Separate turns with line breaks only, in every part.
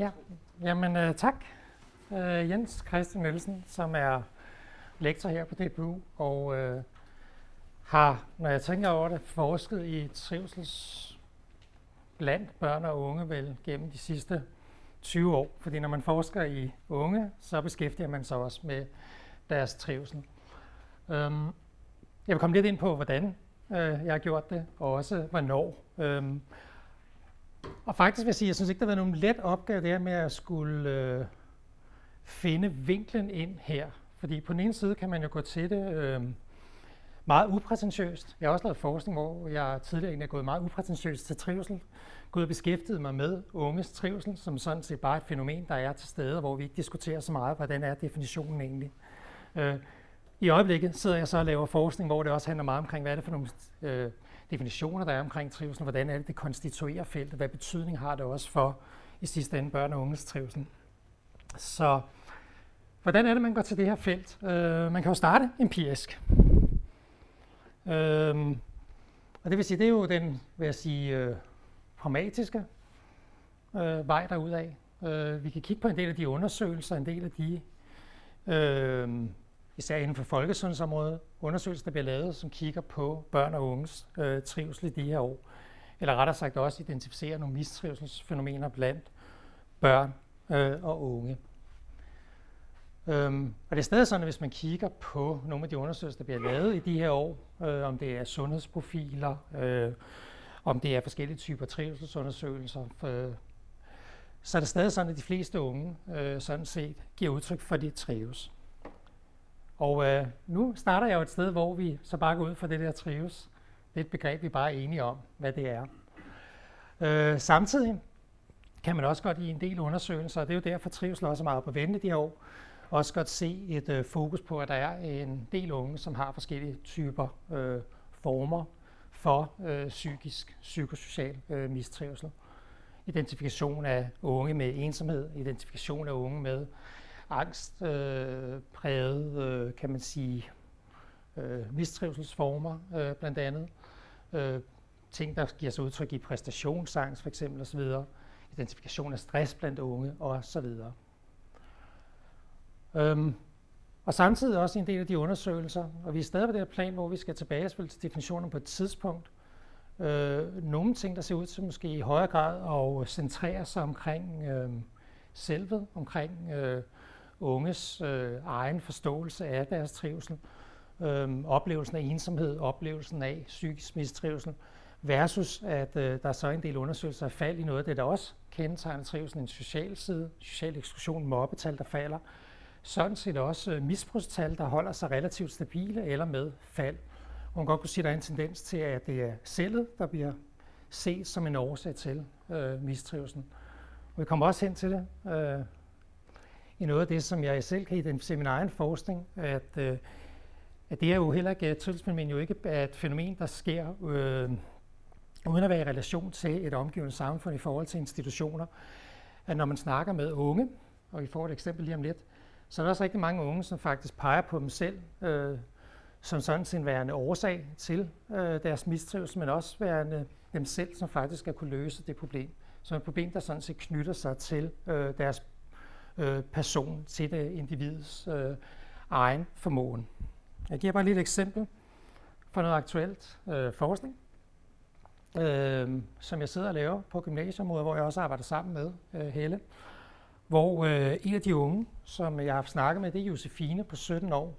Ja, jamen uh, tak. Uh, Jens Christian Nielsen, som er lektor her på DPU, og uh, har, når jeg tænker over det, forsket i trivsels blandt børn og unge vel gennem de sidste 20 år. Fordi når man forsker i unge, så beskæftiger man sig også med deres trivsel. Um, jeg vil komme lidt ind på, hvordan uh, jeg har gjort det, og også hvornår. Um, og faktisk vil jeg sige, at jeg synes ikke, der har været nogen let opgave der med at skulle øh, finde vinklen ind her. Fordi på den ene side kan man jo gå til det øh, meget uprætentiøst. Jeg har også lavet forskning, hvor jeg tidligere egentlig er gået meget uprætentiøst til trivsel. Gået og beskæftiget mig med unges trivsel, som sådan set bare et fænomen, der er til stede, hvor vi ikke diskuterer så meget, hvordan er definitionen egentlig. Øh, I øjeblikket sidder jeg så og laver forskning, hvor det også handler meget omkring, hvad er det for nogle øh, definitioner, der er omkring trivsel, hvordan er det, det konstituerer feltet, hvad betydning har det også for i sidste ende børn og unges trivsel. Så hvordan er det, man går til det her felt? Øh, man kan jo starte empirisk. Øh, og det vil sige, det er jo den, vil jeg sige, øh, pragmatiske øh, vej derudad. Øh, vi kan kigge på en del af de undersøgelser, en del af de øh, især inden for folkesundhedsområdet, undersøgelser, der bliver lavet, som kigger på børn og unges øh, trivsel i de her år. Eller rettere sagt også identificerer nogle mistrivselsfænomener blandt børn øh, og unge. Øhm, og det er stadig sådan, at hvis man kigger på nogle af de undersøgelser, der bliver lavet i de her år, øh, om det er sundhedsprofiler, øh, om det er forskellige typer trivselsundersøgelser, øh, så er det stadig sådan, at de fleste unge øh, sådan set giver udtryk for, at de trives. Og øh, nu starter jeg jo et sted, hvor vi så bare går ud for det der trives. Det er et begreb, vi bare er enige om, hvad det er. Øh, samtidig kan man også godt i en del undersøgelser, og det er jo derfor trivsel også er meget på vente de her år, også godt se et øh, fokus på, at der er en del unge, som har forskellige typer øh, former for øh, psykisk, psykosocial øh, mistrivsel. Identifikation af unge med ensomhed, identifikation af unge med angstpræget, øh, øh, kan man sige, øh, mistrivselsformer øh, blandt andet. Øh, ting, der giver sig udtryk i præstationsangst for eksempel osv. Identifikation af stress blandt unge osv. Øhm, og samtidig også en del af de undersøgelser, og vi er stadig på det her plan, hvor vi skal tilbage til definitionen på et tidspunkt. Øh, nogle ting, der ser ud til måske i højere grad at centrere sig omkring øh, selvet, omkring øh, unges øh, egen forståelse af deres trivsel, øh, oplevelsen af ensomhed, oplevelsen af psykisk mistrivsel, versus at øh, der er så en del undersøgelser af fald i noget af det, der også kendetegner trivsel, en social side, social eksklusion, mobbetal, der falder, sådan set også øh, misbrugstal, der holder sig relativt stabile eller med fald. Og man godt kunne sige, at der er en tendens til, at det er selvet, der bliver set som en årsag til øh, mistrivsel. Og vi kommer også hen til det øh, i noget af det, som jeg selv kan identificere i min egen forskning, at, øh, at det er jo heller ikke, trivselsfænomen jo ikke er et fænomen, der sker øh, uden at være i relation til et omgivende samfund i forhold til institutioner. At når man snakker med unge, og vi får et eksempel lige om lidt, så er der også rigtig mange unge, som faktisk peger på dem selv øh, som sådan sin værende årsag til øh, deres mistrivsel, men også værende dem selv, som faktisk skal kunne løse det problem. Så et problem, der sådan set knytter sig til øh, deres øh, person, til det individs øh, egen formåen. Jeg giver bare lidt eksempel for noget aktuelt øh, forskning, øh, som jeg sidder og laver på gymnasieområdet, hvor jeg også arbejder sammen med øh, Helle, hvor øh, en af de unge, som jeg har snakket med, det er Josefine på 17 år,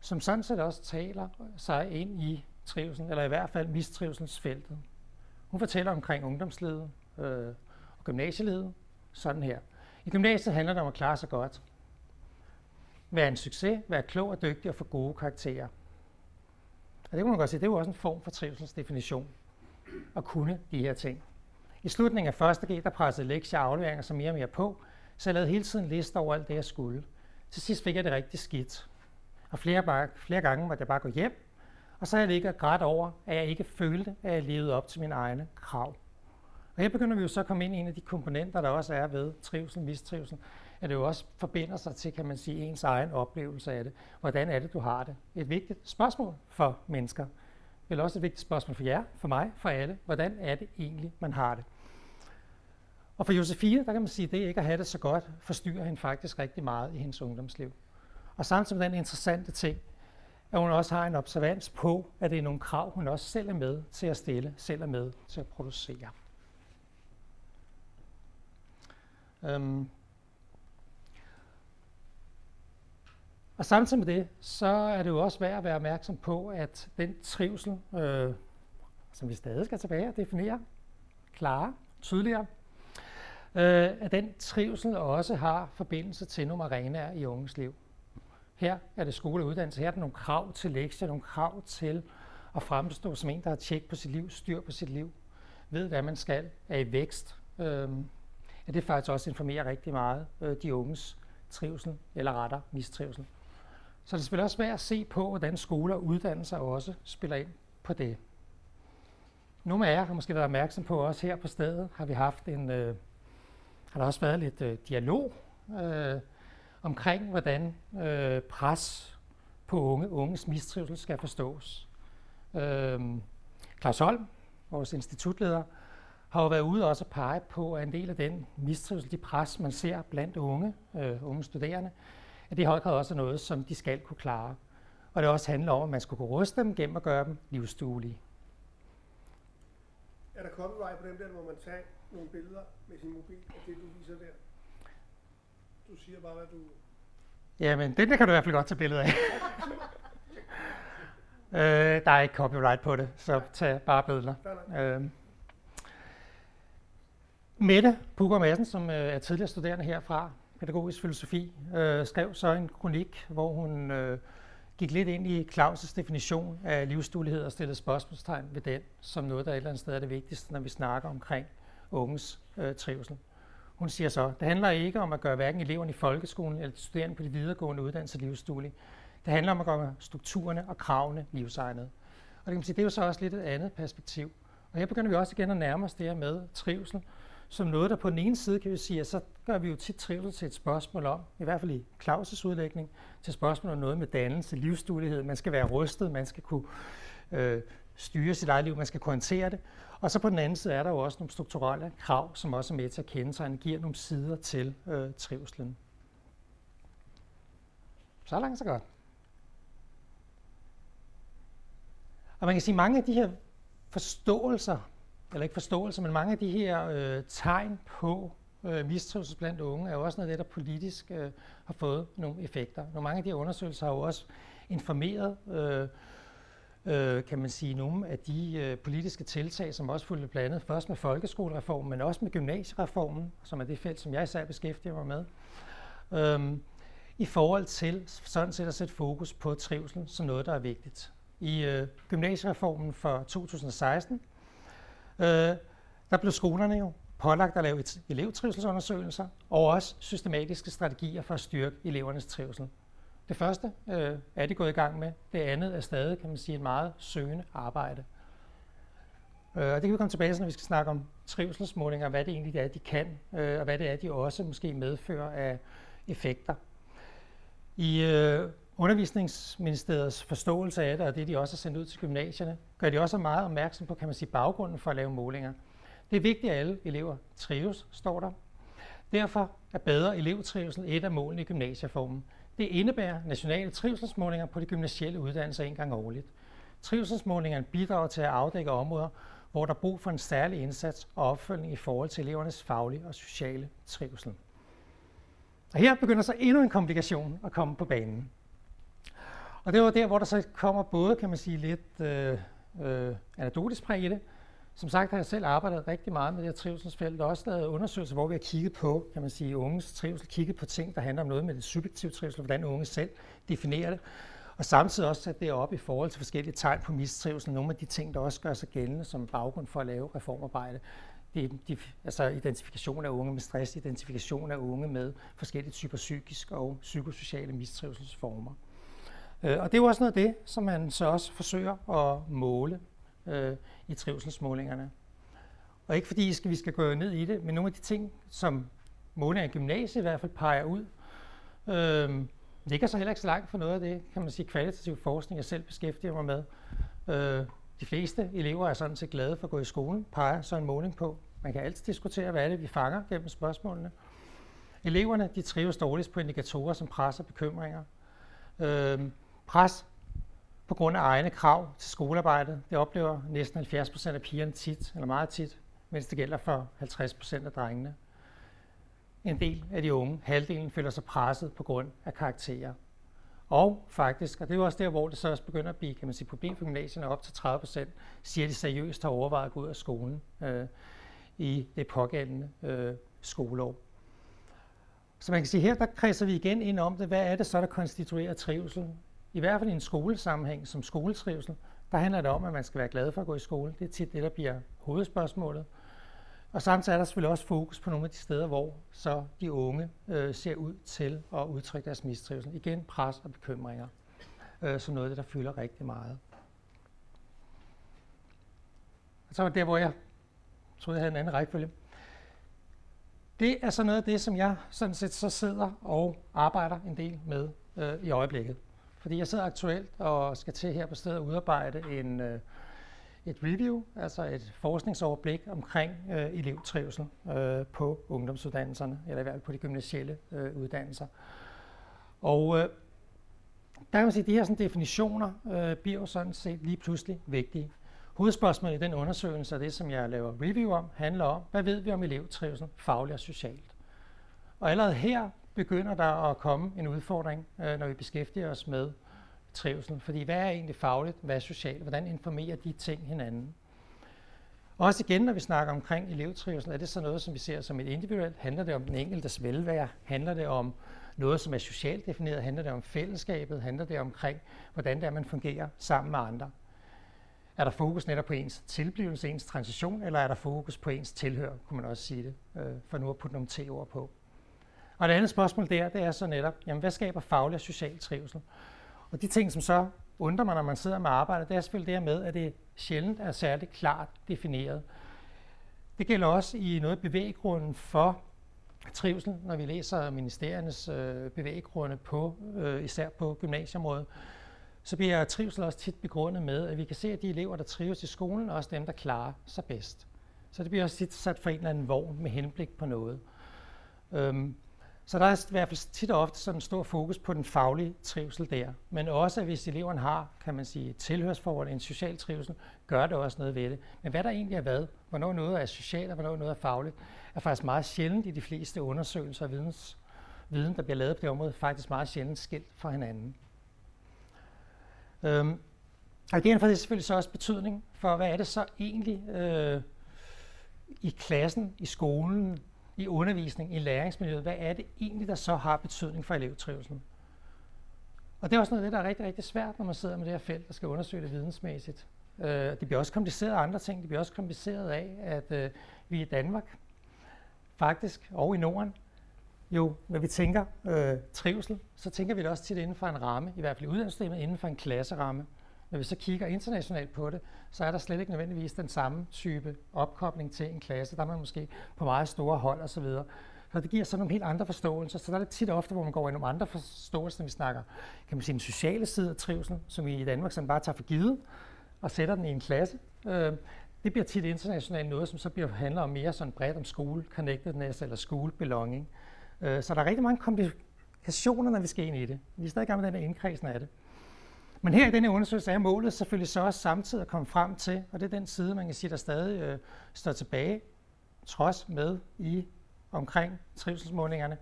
som sådan set også taler sig ind i trivsel, eller i hvert fald mistrivselsfeltet. Hun fortæller omkring ungdomslivet øh, og gymnasielivet, sådan her. I gymnasiet handler det om at klare sig godt. Være en succes, være klog og dygtig og få gode karakterer. Og det kan man godt sige, det er jo også en form for trivselsdefinition at kunne de her ting. I slutningen af første G, der pressede lektier og afleveringer så mere og mere på, så jeg lavede hele tiden lister over alt det, jeg skulle. Til sidst fik jeg det rigtig skidt. Og flere, bare, flere gange måtte jeg bare gå hjem, og så havde jeg ligget og grædt over, at jeg ikke følte, at jeg levede op til mine egne krav. Og her begynder vi jo så at komme ind i en af de komponenter, der også er ved trivsel, mistrivsel, at det jo også forbinder sig til, kan man sige, ens egen oplevelse af det. Hvordan er det, du har det? Et vigtigt spørgsmål for mennesker. Vel også et vigtigt spørgsmål for jer, for mig, for alle. Hvordan er det egentlig, man har det? Og for Josefine, der kan man sige, at det ikke at have det så godt, forstyrrer hende faktisk rigtig meget i hendes ungdomsliv. Og samtidig med den interessante ting, at hun også har en observans på, at det er nogle krav, hun også selv er med til at stille, selv er med til at producere. Øhm. Og samtidig med det, så er det jo også værd at være opmærksom på, at den trivsel, øh, som vi stadig skal tilbage og definere, klare, tydeligere, øh, at den trivsel også har forbindelse til nogle arenaer i unges liv. Her er det skole og uddannelse. Her er der nogle krav til lektier, nogle krav til at fremstå som en, der har tjek på sit liv, styr på sit liv, ved hvad man skal, er i vækst. Øh, at det faktisk også informerer rigtig meget øh, de unges trivsel, eller retter mistrivsel. Så det spiller også værd at se på, hvordan skoler og uddannelser også spiller ind på det. Nogle af jer har måske været opmærksom på, også her på stedet har vi haft en, øh, har der også været lidt øh, dialog øh, omkring, hvordan øh, pres på unge, unges mistrivsel skal forstås. Øh, Claus Holm, vores institutleder, har jo været ude også at pege på, at en del af den mistrivsel, de pres, man ser blandt unge, øh, unge studerende, at det i høj grad også er noget, som de skal kunne klare. Og det også handler om, at man skulle kunne ruste dem gennem at gøre dem livsduelige.
Er der copyright på dem der, hvor man tager nogle billeder med sin mobil af det, du viser der? Du siger bare, hvad du...
Jamen, den der kan du i hvert fald godt tage billeder af. øh, der er ikke copyright på det, så tag bare billeder. Øh. Mette Pukker Madsen, som øh, er tidligere studerende herfra, pædagogisk filosofi, øh, skrev så en kronik, hvor hun øh, gik lidt ind i Claus' definition af livsduelighed og stillede spørgsmålstegn ved den, som noget, der et eller andet sted er det vigtigste, når vi snakker omkring unges øh, trivsel. Hun siger så, det handler ikke om at gøre hverken eleverne i folkeskolen eller de studerende på de videregående uddannelser livsduelige. Det handler om at gøre strukturerne og kravene livsegnede. Og det, kan man sige, det er jo så også lidt et andet perspektiv. Og her begynder vi også igen at nærme os det her med trivsel, som noget, der på den ene side kan vi sige, at så gør vi jo tit trivsel til et spørgsmål om, i hvert fald i Claus' udlægning, til spørgsmål om noget med dannelse, livsduelighed. Man skal være rustet, man skal kunne øh, styre sit eget liv, man skal kunne håndtere det. Og så på den anden side er der jo også nogle strukturelle krav, som også er med til at kende sig, og giver nogle sider til øh, trivselen. Så langt så godt. Og man kan sige, at mange af de her forståelser, eller ikke forståelse, men mange af de her øh, tegn på øh, mistrivsel blandt unge, er jo også noget af det, der politisk øh, har fået nogle effekter. Nogle mange af de her undersøgelser har jo også informeret, øh, øh, kan man sige, nogle af de øh, politiske tiltag, som også fulgte blandet først med folkeskolereformen, men også med gymnasiereformen, som er det felt, som jeg især beskæftiger mig med, øh, i forhold til sådan set at sætte fokus på trivsel som noget, der er vigtigt. I øh, gymnasiereformen for 2016 Øh, der blev skolerne jo pålagt at lave et elevtrivselsundersøgelser og også systematiske strategier for at styrke elevernes trivsel. Det første øh, er de gået i gang med. Det andet er stadig, kan man sige, et meget søgende arbejde. Øh, og det kan vi komme tilbage til, når vi skal snakke om trivselsmålinger, hvad det egentlig er, de kan, øh, og hvad det er, de også måske medfører af effekter. I øh, Undervisningsministeriets forståelse af det, og det de også har sendt ud til gymnasierne, gør de også meget opmærksom på, kan man sige, baggrunden for at lave målinger. Det er vigtigt, at alle elever trives, står der. Derfor er bedre elevtrivsel et af målene i gymnasieformen. Det indebærer nationale trivselsmålinger på de gymnasielle uddannelser en gang årligt. Trivselsmålingerne bidrager til at afdække områder, hvor der er brug for en særlig indsats og opfølgning i forhold til elevernes faglige og sociale trivsel. Og her begynder så endnu en komplikation at komme på banen. Og det var der, hvor der så kommer både, kan man sige, lidt øh, øh, anekdotisk præg i det. Som sagt har jeg selv arbejdet rigtig meget med det her trivselsfelt, og også lavet undersøgelser, hvor vi har kigget på, kan man sige, unges trivsel, kigget på ting, der handler om noget med det subjektive trivsel, hvordan unge selv definerer det, og samtidig også sat det op i forhold til forskellige tegn på mistrivsel, nogle af de ting, der også gør sig gældende som baggrund for at lave reformarbejde. Det er de, altså identifikation af unge med stress, identifikation af unge med forskellige typer psykisk og psykosociale mistrivselsformer. Øh, og det er jo også noget af det, som man så også forsøger at måle øh, i trivselsmålingerne. Og ikke fordi skal, vi skal gå ned i det, men nogle af de ting, som målinger i gymnasiet i hvert fald peger ud, øh, ligger så heller ikke så langt for noget af det, kan man sige, kvalitativ forskning, jeg selv beskæftiger mig med. Øh, de fleste elever er sådan set glade for at gå i skolen, peger så en måling på. Man kan altid diskutere, hvad er det, vi fanger gennem spørgsmålene. Eleverne de trives dårligst på indikatorer som pres og bekymringer. Øh, pres på grund af egne krav til skolearbejdet, det oplever næsten 70 procent af pigerne tit, eller meget tit, mens det gælder for 50 procent af drengene. En del af de unge, halvdelen, føler sig presset på grund af karakterer. Og faktisk, og det er jo også der, hvor det så også begynder at blive kan man sige, problem for gymnasierne, op til 30 procent, siger de seriøst har overvejet at gå ud af skolen øh, i det pågældende øh, skoleår. Så man kan sige, her der kredser vi igen ind om det. Hvad er det så, der konstituerer trivsel? I hvert fald i en skolesammenhæng som skoletrivsel, der handler det om, at man skal være glad for at gå i skole. Det er tit det, der bliver hovedspørgsmålet. Og samtidig er der selvfølgelig også fokus på nogle af de steder, hvor så de unge øh, ser ud til at udtrykke deres mistrivsel. Igen pres og bekymringer, øh, som noget af det, der fylder rigtig meget. Og så var det der, hvor jeg troede, jeg havde en anden rækkefølge. Det er så noget af det, som jeg sådan set så sidder og arbejder en del med øh, i øjeblikket. Fordi jeg sidder aktuelt og skal til her på stedet udarbejde en, øh, et review, altså et forskningsoverblik omkring øh, elevtrivsel øh, på ungdomsuddannelserne, eller i hvert fald på de gymnasielle øh, uddannelser. Og øh, der kan man sige, at de her sådan, definitioner øh, bliver jo sådan set lige pludselig vigtige. Hovedspørgsmålet i den undersøgelse, og det som jeg laver review om, handler om, hvad ved vi om elevtrivsel, fagligt og socialt. Og allerede her begynder der at komme en udfordring, øh, når vi beskæftiger os med trivsel. Fordi hvad er egentlig fagligt, hvad er socialt, hvordan informerer de ting hinanden? Også igen, når vi snakker omkring elevtrivsel, er det så noget, som vi ser som et individuelt? Handler det om den enkeltes velvære? Handler det om noget, som er socialt defineret? Handler det om fællesskabet? Handler det omkring, hvordan det er, man fungerer sammen med andre? Er der fokus netop på ens tilblivelse, ens transition, eller er der fokus på ens tilhør, kunne man også sige det, øh, for nu at putte nogle T-ord på. Og det andet spørgsmål der, det er så netop, jamen, hvad skaber faglig og social trivsel? Og de ting, som så undrer mig, når man sidder med arbejde, det er selvfølgelig det her med, at det sjældent er særligt klart defineret. Det gælder også i noget bevæggrunden for trivsel, når vi læser ministeriernes øh, bevæggrunde på, øh, især på gymnasieområdet, så bliver trivsel også tit begrundet med, at vi kan se, at de elever, der trives i skolen, er også dem, der klarer sig bedst. Så det bliver også tit sat for en eller anden vogn med henblik på noget. Øhm, så der er i hvert fald tit og ofte sådan en stor fokus på den faglige trivsel der. Men også, at hvis eleverne har, kan man sige, tilhørsforhold, en social trivsel, gør det også noget ved det. Men hvad der egentlig er hvad, hvornår noget er socialt og hvornår noget er fagligt, er faktisk meget sjældent i de fleste undersøgelser og videns, viden, der bliver lavet på det område, faktisk meget sjældent skilt fra hinanden. Øhm, og igen for det selvfølgelig så også betydning for, hvad er det så egentlig øh, i klassen, i skolen, i undervisning, i læringsmiljøet, hvad er det egentlig, der så har betydning for elevtrivelsen? Og det er også noget af det, der er rigtig, rigtig svært, når man sidder med det her felt og skal undersøge det vidensmæssigt. Øh, det bliver også kompliceret af andre ting. Det bliver også kompliceret af, at øh, vi i Danmark, faktisk, og i Norden, jo, når vi tænker øh, trivsel, så tænker vi det også tit inden for en ramme, i hvert fald i uddannelsessystemet, inden for en klasseramme. Når vi så kigger internationalt på det, så er der slet ikke nødvendigvis den samme type opkobling til en klasse. Der er man måske på meget store hold osv. Så, så det giver sådan nogle helt andre forståelser. Så der er det tit ofte, hvor man går i nogle andre forståelser, når vi snakker kan man sige, den sociale side af trivsel, som vi i Danmark sådan bare tager for givet og sætter den i en klasse. Øh, det bliver tit internationalt noget, som så bliver, handler om mere sådan bredt om skole connectedness eller school belonging. Øh, så der er rigtig mange komplikationer, når vi skal ind i det. Vi er stadig gang med den indkredsen af det. Men her i denne undersøgelse er målet selvfølgelig så også samtidig at komme frem til, og det er den side, man kan sige, der stadig øh, står tilbage, trods med i omkring trivselsmålingerne.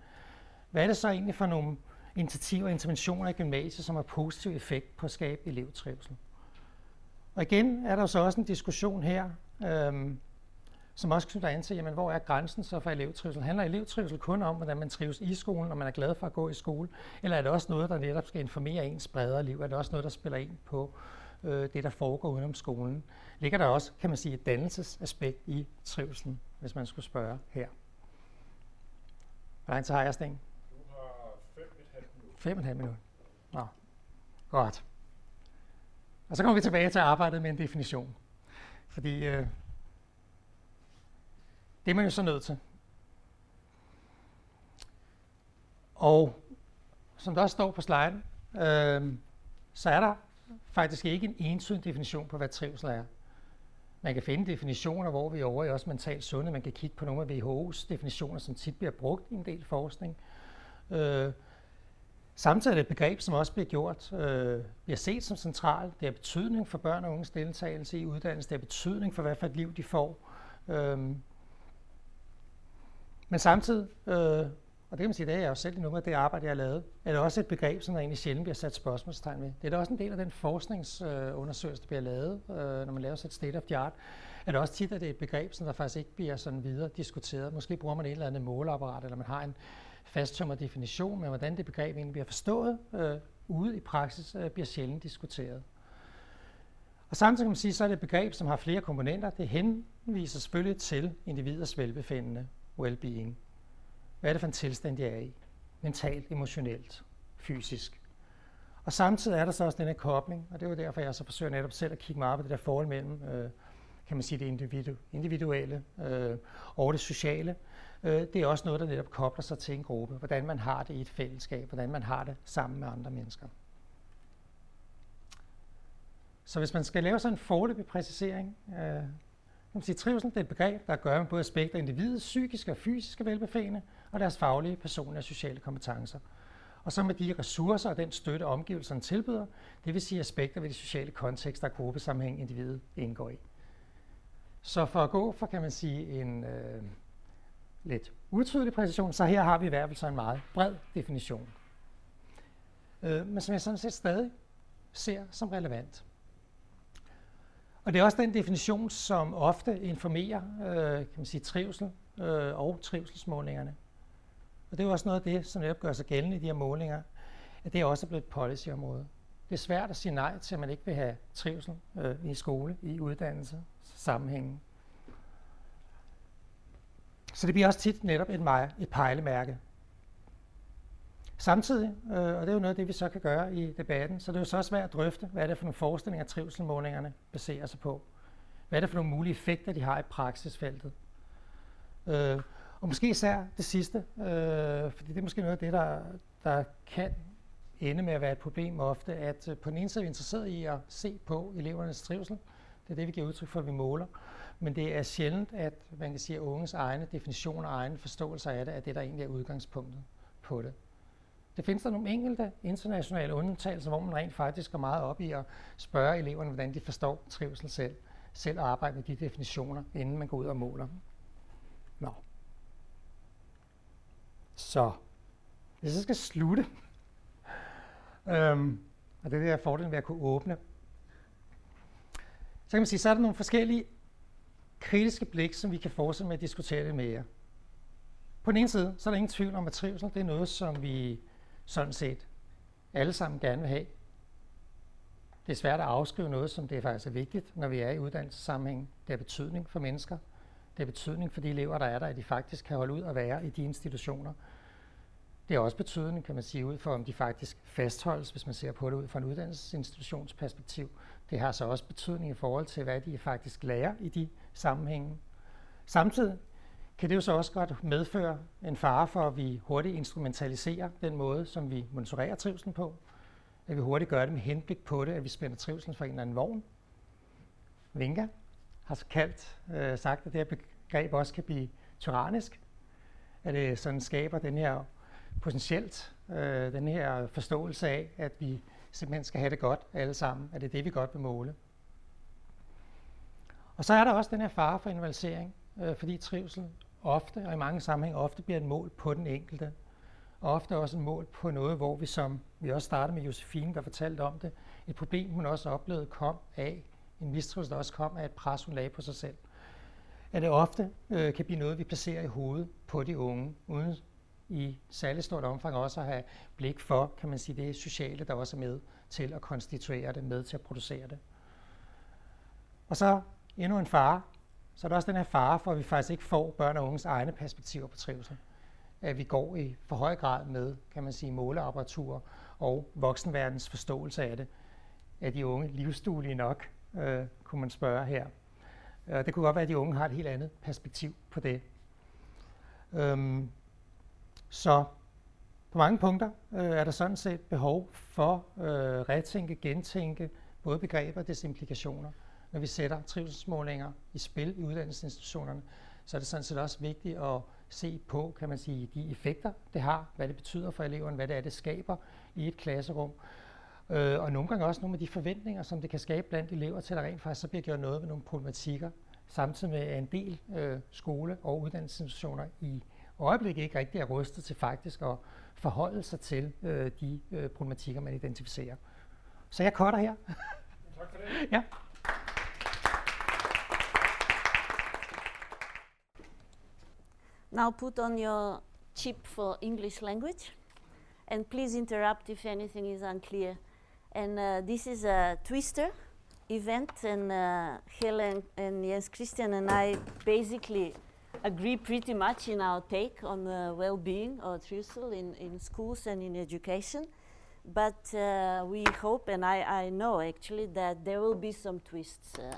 Hvad er det så egentlig for nogle initiativer og interventioner i gymnasiet, som har positiv effekt på at skabe elevtrivsel? Og igen er der så også en diskussion her, øhm, som også knytter an til, jamen, hvor er grænsen så for elevtrivsel? Handler elevtrivsel kun om, hvordan man trives i skolen, og man er glad for at gå i skole? Eller er det også noget, der netop skal informere ens bredere liv? Er det også noget, der spiller ind på øh, det, der foregår udenom skolen? Ligger der også, kan man sige, et dannelsesaspekt i trivselen, hvis man skulle spørge her? Hvor lang tid har jeg, Sten?
Du har fem et halvt minut.
Fem og et halvt minut. Nå, godt. Og så kommer vi tilbage til arbejdet med en definition. Fordi øh, det er man jo så nødt til. Og som der også står på sliden, øh, så er der faktisk ikke en entydig definition på, hvad trivsel er. Man kan finde definitioner, hvor vi er over i også mentalt sunde. Man kan kigge på nogle af WHO's definitioner, som tit bliver brugt i en del forskning. Øh, samtidig er det et begreb, som også bliver gjort, øh, bliver set som centralt. Det har betydning for børn og unges deltagelse i uddannelse. Det har betydning for, hvad for et liv de får. Øh, men samtidig, øh, og det kan man sige, det er jeg jo selv i nogle af det arbejde, jeg har lavet, er det også et begreb, som der egentlig sjældent bliver sat spørgsmålstegn ved. Det er da også en del af den forskningsundersøgelse, der bliver lavet, øh, når man laver så et state of the art, er det også tit, at det er et begreb, som der faktisk ikke bliver sådan videre diskuteret. Måske bruger man et eller andet måleapparat, eller man har en fasttømmer definition, men hvordan det begreb egentlig bliver forstået øh, ude i praksis, øh, bliver sjældent diskuteret. Og samtidig kan man sige, så er det et begreb, som har flere komponenter. Det henviser selvfølgelig til individers velbefindende, well-being. Hvad er det for en tilstand, jeg er i? Mentalt, emotionelt, fysisk. Og samtidig er der så også den her kobling, og det er jo derfor, jeg så forsøger netop selv at kigge meget på det der forhold mellem, øh, kan man sige, det individu- individuelle øh, og det sociale. Øh, det er også noget, der netop kobler sig til en gruppe, hvordan man har det i et fællesskab, hvordan man har det sammen med andre mennesker. Så hvis man skal lave sådan en forløbig præcisering, øh, man siger, trivsel det er et begreb, der gør med både aspekter af individets psykiske og fysiske velbefindende og deres faglige, personlige og sociale kompetencer. Og så med de ressourcer og den støtte, omgivelserne tilbyder, det vil sige aspekter ved de sociale kontekster og gruppesammenhæng, individet indgår i. Så for at gå for, kan man sige, en øh, lidt utydelig præcision, så her har vi i hvert fald så en meget bred definition. Øh, men som jeg sådan set stadig ser som relevant. Og det er også den definition, som ofte informerer øh, kan man sige, trivsel øh, og trivselsmålingerne. Og det er jo også noget af det, som netop gør sig gældende i de her målinger, at det er også blevet et policyområde. Det er svært at sige nej til, at man ikke vil have trivsel øh, i skole, i uddannelse, sammenhængen. Så det bliver også tit netop et, et pejlemærke Samtidig, øh, og det er jo noget af det, vi så kan gøre i debatten, så det er jo så svært at drøfte, hvad er det for nogle forestillinger, trivselmålingerne baserer sig på. Hvad er det for nogle mulige effekter, de har i praksisfeltet. Øh, og måske især det sidste, øh, fordi det er måske noget af det, der, der kan ende med at være et problem ofte, at øh, på den ene side er vi interesseret i at se på elevernes trivsel. Det er det, vi giver udtryk for, at vi måler. Men det er sjældent, at man kan sige, at unges egne definitioner og egne forståelser af det, er det, der egentlig er udgangspunktet på det. Det findes der nogle enkelte internationale undtagelser, hvor man rent faktisk går meget op i at spørge eleverne, hvordan de forstår trivsel selv. Selv arbejde med de definitioner, inden man går ud og måler dem. Nå. Så, hvis jeg skal slutte, øhm, og det er der fordelen ved at kunne åbne, så kan man sige, så er der nogle forskellige kritiske blik, som vi kan fortsætte med at diskutere det mere. På den ene side, så er der ingen tvivl om, at trivsel det er noget, som vi sådan set alle sammen gerne vil have. Det er svært at afskrive noget, som det er faktisk er vigtigt, når vi er i uddannelsessammenhæng. Det har betydning for mennesker. Det har betydning for de elever, der er der, at de faktisk kan holde ud og være i de institutioner. Det har også betydning, kan man sige, ud for, om de faktisk fastholdes, hvis man ser på det ud fra en uddannelsesinstitutionsperspektiv. Det har så også betydning i forhold til, hvad de faktisk lærer i de sammenhænge. Samtidig kan det jo så også godt medføre en fare for, at vi hurtigt instrumentaliserer den måde, som vi monitorerer trivselen på. At vi hurtigt gør det med henblik på det, at vi spænder trivselen for en eller anden vogn. Vinga har kaldt, øh, sagt, at det her begreb også kan blive tyrannisk. At det sådan skaber den her potentielt, øh, den her forståelse af, at vi simpelthen skal have det godt alle sammen, at det er det, vi godt vil måle. Og så er der også den her fare for invalidering, øh, fordi trivsel ofte, og i mange sammenhænge ofte bliver et mål på den enkelte. Og ofte også et mål på noget, hvor vi som vi også startede med Josefine, der fortalte om det, et problem, hun også oplevede, kom af en mistrivsel, der også kom af et pres, hun lagde på sig selv. At det ofte øh, kan blive noget, vi placerer i hovedet på de unge, uden i særlig stort omfang også at have blik for, kan man sige, det sociale, der også er med til at konstituere det, med til at producere det. Og så endnu en fare, så er der også den her fare for, at vi faktisk ikke får børn og unges egne perspektiver på trivsel. At vi går i for høj grad med, kan man sige, måleapparatur og voksenverdens forståelse af det. Er de unge livsduelige nok, øh, kunne man spørge her. Det kunne godt være, at de unge har et helt andet perspektiv på det. Øhm, så på mange punkter øh, er der sådan set behov for øh, retænke, gentænke både begreber og dets implikationer når vi sætter trivselsmålinger i spil i uddannelsesinstitutionerne, så er det sådan set også vigtigt at se på, kan man sige, de effekter, det har, hvad det betyder for eleverne, hvad det er, det skaber i et klasserum. Øh, og nogle gange også nogle af de forventninger, som det kan skabe blandt elever til, at der rent faktisk så bliver gjort noget ved nogle problematikker, samtidig med at en del øh, skole- og uddannelsesinstitutioner i øjeblikket ikke rigtig er rustet til faktisk at forholde sig til øh, de øh, problematikker, man identificerer. Så jeg korter her.
Tak for det.
ja.
Now put on your chip for English language and please interrupt if anything is unclear. And uh, this is a twister event and uh, Helen and Jens Christian and I basically agree pretty much in our take on uh, well-being or truthful in, in schools and in education. But uh, we hope, and I, I know actually, that there will be some twists uh,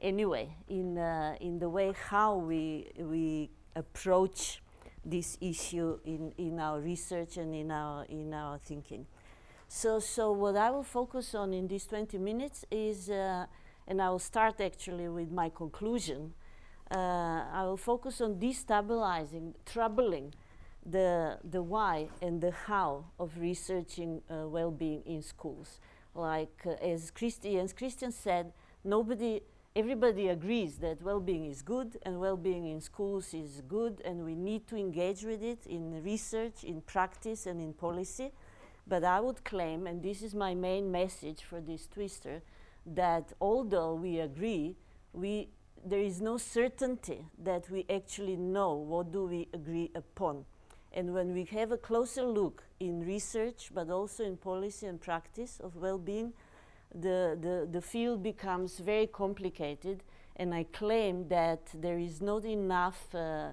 anyway in, uh, in the way how we, we approach this issue in, in our research and in our, in our thinking. So, so what I will focus on in these 20 minutes is, uh, and I will start actually with my conclusion, uh, I will focus on destabilizing, troubling the, the why and the how of researching uh, well-being in schools. Like uh, as Christi, as Christian said, nobody, everybody agrees that well-being is good and well-being in schools is good and we need to engage with it in research, in practice and in policy. But I would claim, and this is my main message for this twister, that although we agree, we, there is no certainty that we actually know what do we agree upon. And when we have a closer look in research, but also in policy and practice of well-being, the, the, the field becomes very complicated. And I claim that there is not enough uh,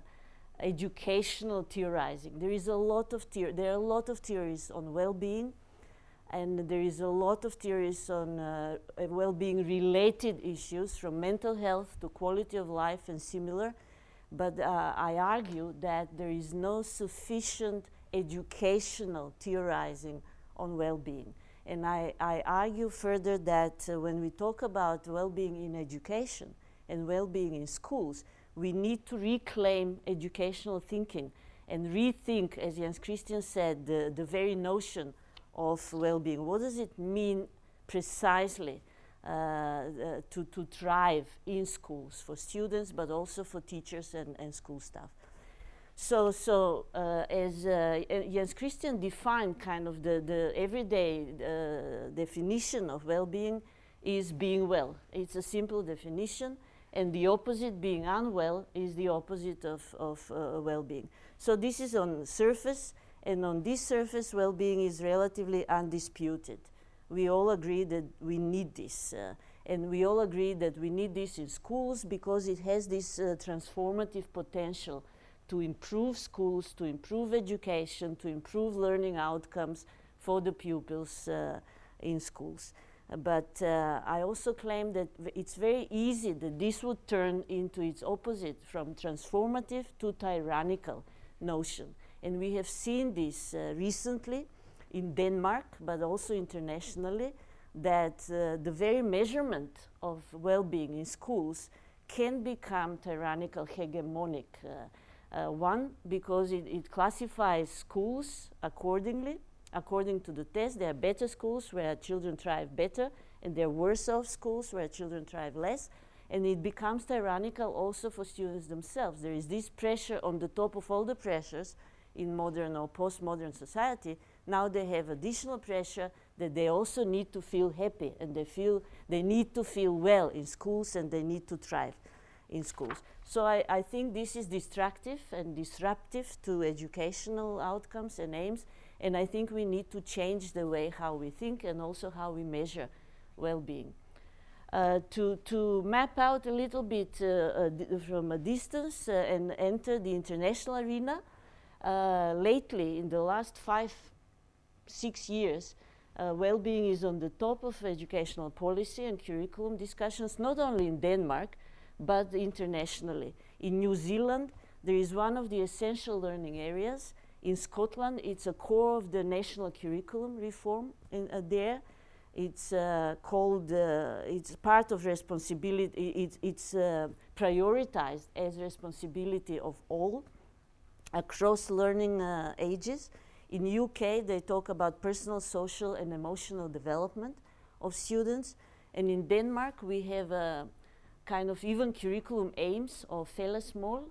educational theorizing. There is a lot of theor- there are a lot of theories on well-being, and there is a lot of theories on uh, uh, well-being related issues from mental health to quality of life and similar. But uh, I argue that there is no sufficient educational theorizing on well-being. And I, I argue further that uh, when we talk about well-being in education and well-being in schools, we need to reclaim educational thinking and rethink, as Jens Christian said, the, the very notion of well-being. What does it mean precisely uh, uh, to, to thrive in schools for students, but also for teachers and, and school staff? So, so uh, as uh, Jens Christian defined kind of the, the everyday uh, definition of well-being is being well. It's a simple definition and the opposite being unwell is the opposite of, of uh, well-being. So this is on surface, and on this surface, well-being is relatively undisputed. We all agree that we need this, uh, and we all agree that we need this in schools because it has this uh, transformative potential to improve schools, to improve education, to improve learning outcomes for the pupils uh, in schools. But uh, I also claim that it's very easy that this would turn into its opposite from transformative to tyrannical notion. And we have seen this uh, recently in Denmark, but also internationally, that uh, the very measurement of well being in schools can become tyrannical, hegemonic. Uh, one, because it, it classifies schools accordingly according to the test, there are better schools where children thrive better, and there are worse off schools where children thrive less. And it becomes tyrannical also for students themselves. There is this pressure on the top of all the pressures in modern or postmodern society. Now they have additional pressure that they also need to feel happy and they feel they need to feel well in schools and they need to thrive in schools. So I, I think this is destructive and disruptive to educational outcomes and aims and I think we need to change the way how we think and also how we measure well-being. Uh, to, to map out a little bit uh, uh, from a distance uh, and enter the international arena, uh, lately in the last five, six years, well-being is on the top of educational policy and curriculum discussions, not only in Denmark, but internationally. In New Zealand, there is one of the essential learning areas in Scotland, it's a core of the national curriculum reform in, uh, there. It's uh, called, uh, it's part of responsibility, it's, it's uh, prioritized as responsibility of all across learning uh, ages. In UK, they talk about personal, social, and emotional development of students. And in Denmark, we have a kind of even curriculum aims of fellesmål.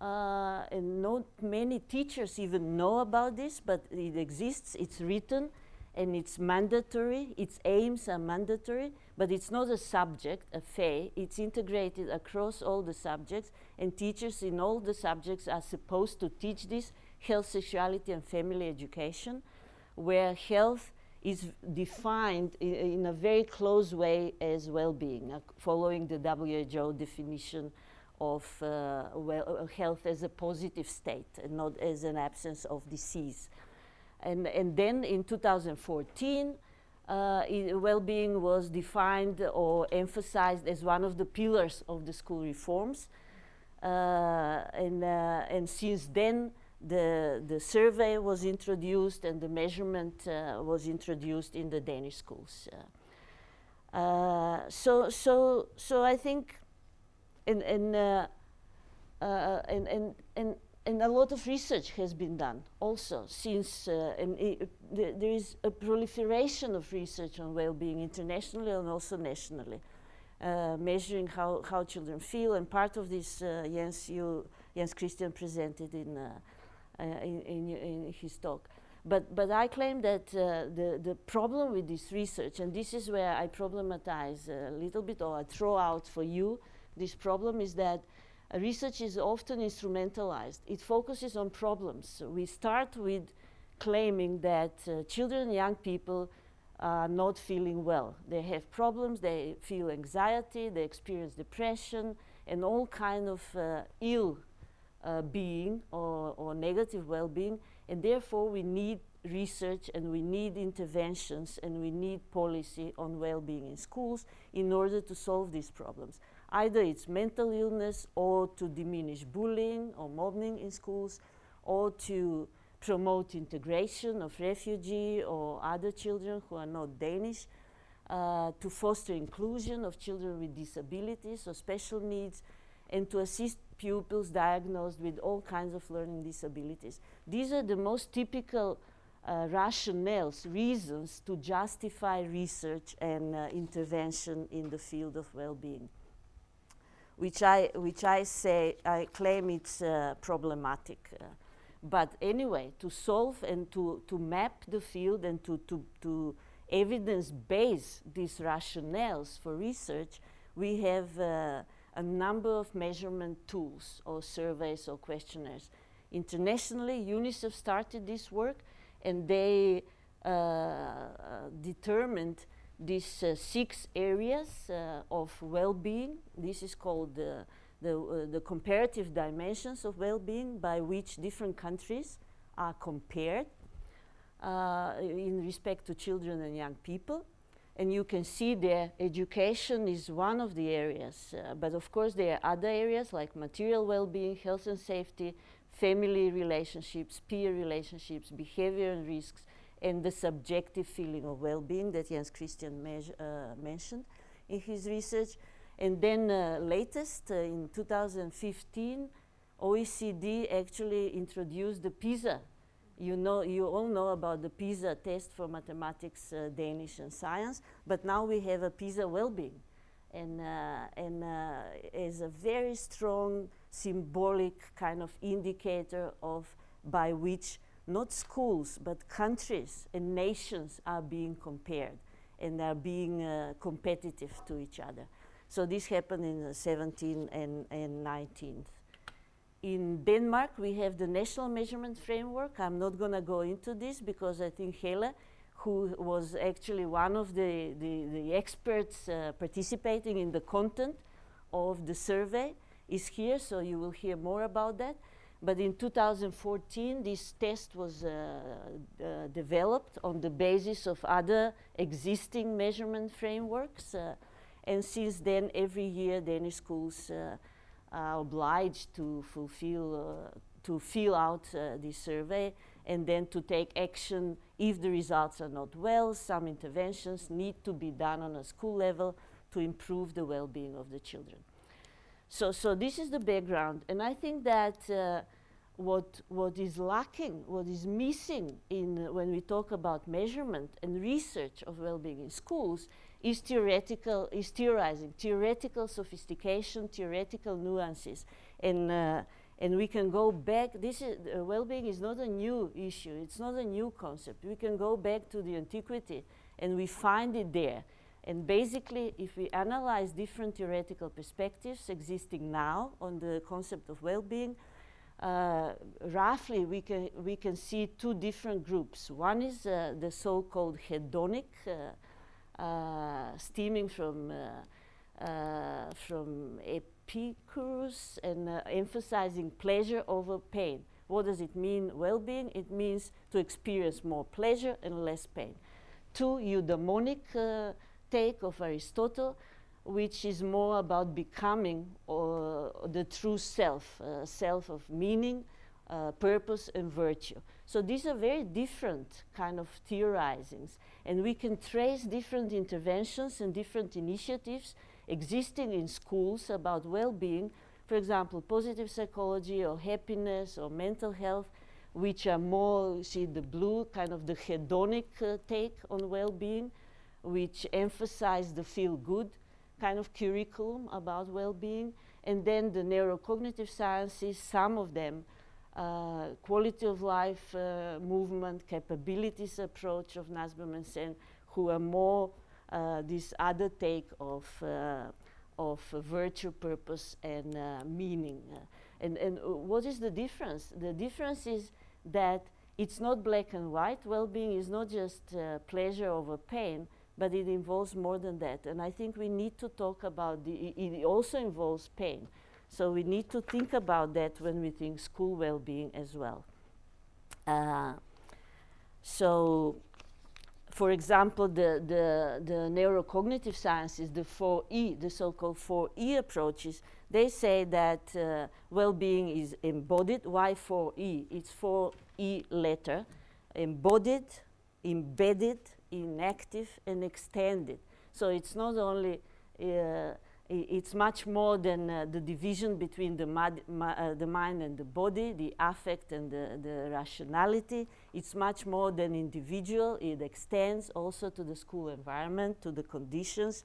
Uh, and not many teachers even know about this, but it exists, it's written, and it's mandatory. Its aims are mandatory, but it's not a subject, a FE. It's integrated across all the subjects, and teachers in all the subjects are supposed to teach this health, sexuality, and family education, where health is defined in a very close way as well-being, uh, following the WHO definition of uh, well, uh, health as a positive state and not as an absence of disease. And, and then in 2014, uh, well-being was defined or emphasized as one of the pillars of the school reforms. Uh, and, and since then, the, the survey was introduced and the measurement uh, was introduced in the Danish schools. Uh, uh, so, so, so I think, and, and, and, and, and and a lot of research has been done also since uh, th there is a proliferation of research on well-being internationally and also nationally, uh, measuring how, how children feel. And part of this, uh, Jens, you, Jens Christian presented in, uh, uh, in, in, in, his talk. But, but I claim that uh, the, the problem with this research, and this is where I problematize a little bit or I throw out for you this problem, is that uh, research is often instrumentalized. It focuses on problems. we start with claiming that uh, children and young people are not feeling well. They have problems, they feel anxiety, they experience depression, and all kind of uh, ill uh, being or, or negative well-being, and therefore we need research and we need interventions and we need policy on well-being in schools in order to solve these problems. Either it's mental illness or to diminish bullying or mobbing in schools or to promote integration of refugee or other children who are not Danish, uh, to foster inclusion of children with disabilities or special needs, and to assist pupils diagnosed with all kinds of learning disabilities. These are the most typical uh, rationales, reasons to justify research and uh, intervention in the field of well-being which I, which I say, I claim it's uh, problematic. Uh, but anyway, to solve and to, to map the field and to, to, to evidence base these rationales for research, we have uh, a number of measurement tools or surveys or questionnaires. Internationally, UNICEF started this work and they uh, uh, determined these uh, six areas uh, of well-being. This is called the, the, uh, the comparative dimensions of well-being by which different countries are compared uh, in respect to children and young people. And you can see there education is one of the areas, uh, but of course there are other areas like material well-being, health and safety, family relationships, peer relationships, behavior and risks, and the subjective feeling of well-being that Jens Christian uh, mentioned in his research. And then uh, latest, uh, in 2015, OECD actually introduced the PISA. You know, you all know about the PISA test for mathematics, uh, Danish, and science, but now we have a PISA well-being, and uh, and uh, is a very strong symbolic kind of indicator of by which not schools, but countries and nations are being compared and are being uh, competitive to each other. So this happened in uh, 17 and, and 19. In Denmark, we have the national measurement framework. I'm not going to go into this because I think Helle, who was actually one of the, the, the experts uh, participating in the content of the survey, is here, so you will hear more about that. But in 2014, this test was uh, uh, developed on the basis of other existing measurement frameworks. Uh, and since then, every year, Danish schools uh, obliged to fulfill, uh, to fill out uh, this survey. and then to take action if the results are not well. Some interventions need to be done on a school level to improve the well-being of the children. So, so this is the background, and I think that uh, what what is lacking, what is missing in uh, when we talk about measurement and research of well-being in schools is theoretical, is theorizing, theoretical sophistication, theoretical nuances, and uh, and we can go back. This is uh, well-being is not a new issue. It's not a new concept. We can go back to the antiquity, and we find it there. And basically, if we analyze different theoretical perspectives existing now on the concept of well-being, uh, roughly we can we can see two different groups. One is uh, the so-called hedonic, uh, stemming from uh, uh, from Epicurus and uh, emphasizing pleasure over pain. What does it mean, well being? It means to experience more pleasure and less pain. Two, eudaimonic uh, take of Aristotle, which is more about becoming uh, the true self, uh, self of meaning, uh, purpose, and virtue. So these are very different kind of theorizings, and we can trace different interventions and different initiatives existing in schools about well-being, for example, positive psychology or happiness or mental health, which are more, see the blue, kind of the hedonic uh, take on well-being, which emphasize the feel-good kind of curriculum about well-being. And then the neurocognitive sciences, some of them, uh, quality of life uh, movement, capabilities approach of Nussbaum and Sen, who are more uh, this other take of, uh, of virtue, purpose, and uh, meaning. and and what is the difference? The difference is that it's not black and white. Well-being is not just pleasure over pain, but it involves more than that. And I think we need to talk about the, it also involves pain. So we need to think about that when we think school well-being as well. Uh, so for example, the, the, the neurocognitive sciences, the 4E, the so-called 4E approaches, they say that uh, well-being is embodied. Why 4E? It's 4E letter, embodied, embedded, inactive, and extended. So it's not only uh, it's much more than uh, the division between the, uh, the, mind and the body, the affect and the, the, rationality. It's much more than individual. It extends also to the school environment, to the conditions.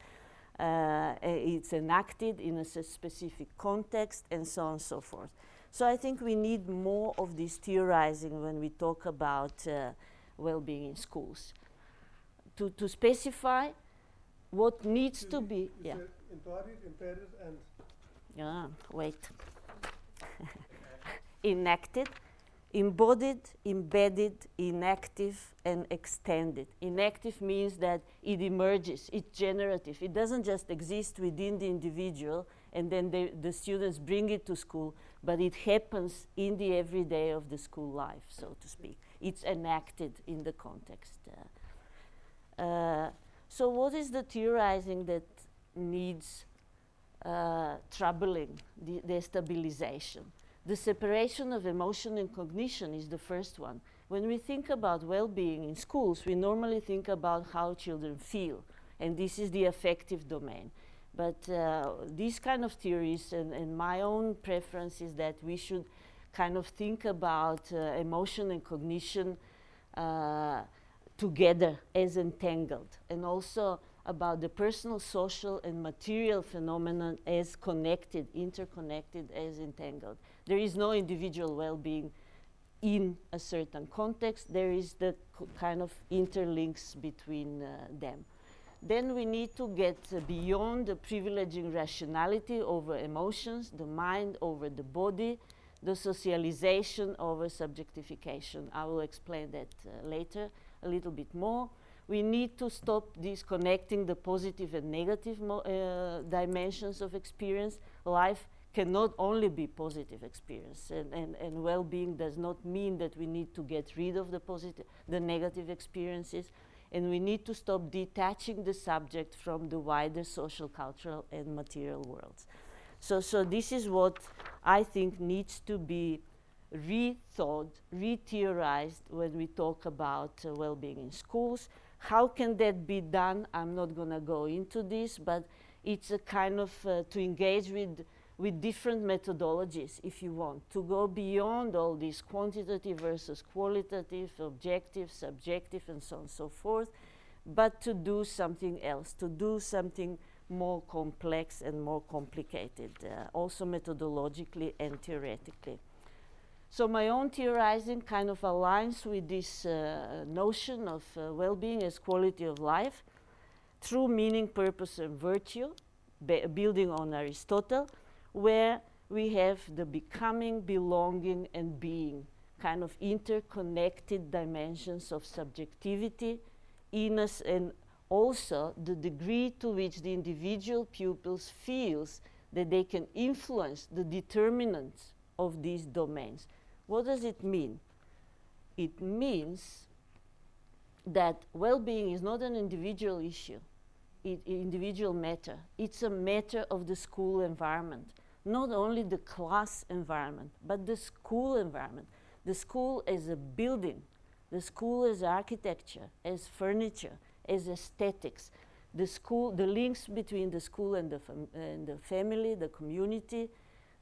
Uh, it's enacted in a specific context, and so on and so forth. So I think we need more of this theorizing when we talk about uh, well-being in schools. To, to specify what needs to be, yeah
embodied, embedded, and
yeah, wait. Enacted, embodied, embedded, inactive, and extended. Inactive means that it emerges, it's generative. It doesn't just exist within the individual and then they, the students bring it to school, but it happens in the everyday of the school life, so to speak. It's enacted in the context. Uh, uh, so, what is the theorizing that needs uh, troubling the, the stabilization. The separation of emotion and cognition is the first one. When we think about well being in schools, we normally think about how children feel, and this is the affective domain. But uh, these kind of theories, and, and, my own preference is that we should kind of think about uh, emotion and cognition uh, together as entangled, and also about the personal, social, and material phenomenon as connected, interconnected, as entangled. There is no individual well being in a certain context, there is the kind of interlinks between uh, them. Then we need to get uh, beyond the privileging rationality over emotions, the mind over the body, the socialization over subjectification. I will explain that uh, later a little bit more we need to stop disconnecting the positive and negative uh, dimensions of experience. Life cannot only be positive experience, and, and, and well-being does not mean that we need to get rid of the positive, the negative experiences, and we need to stop detaching the subject from the wider social, cultural, and material worlds. So, so this is what I think needs to be rethought, re-theorized when we talk about uh, well-being in schools. How can that be done? I'm not going to go into this, but it's a kind of uh, to engage with with different methodologies, if you want, to go beyond all these quantitative versus qualitative, objective, subjective, and so on and so forth, but to do something else, to do something more complex and more complicated, uh, also methodologically and theoretically. So my own theorizing kind of aligns with this uh, notion of uh, well-being as quality of life through meaning, purpose, and virtue, building on Aristotle, where we have the becoming, belonging, and being, kind of interconnected dimensions of subjectivity, inness, and also the degree to which the individual pupils feels that they can influence the determinants of these domains. What does it mean? It means that well-being is not an individual issue, it, individual matter. It's a matter of the school environment, not only the class environment, but the school environment. The school as a building, the school as architecture, as furniture, as aesthetics. The school, the links between the school and the, and the family, the community,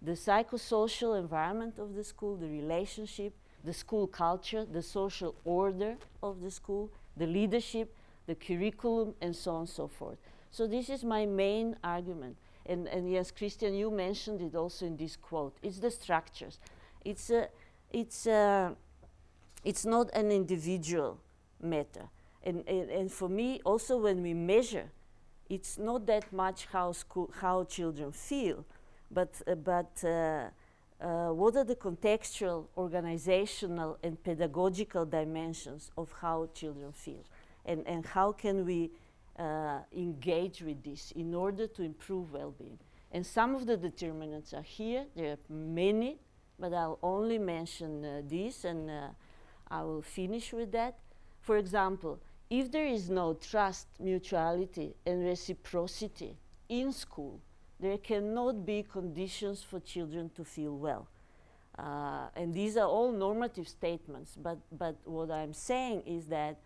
the psychosocial environment of the school, the relationship, the school culture, the social order of the school, the leadership, the curriculum, and so on and so forth. So this is my main argument. And, and yes, Christian, you mentioned it also in this quote. It's the structures. It's, a, it's, a, it's not an individual matter. And, and, and for me, also when we measure, it's not that much how, school, how children feel, but, uh, but uh, uh, what are the contextual, organizational, and pedagogical dimensions of how children feel? And, and how can we engage with this in order to improve well-being? And some of the determinants are here. There are many, but I'll only mention uh, these, and uh, I will finish with that. For example, if there is no trust, mutuality, and reciprocity in school, there cannot be conditions for children to feel well. Uh, and these are all normative statements, but, but what I'm saying is that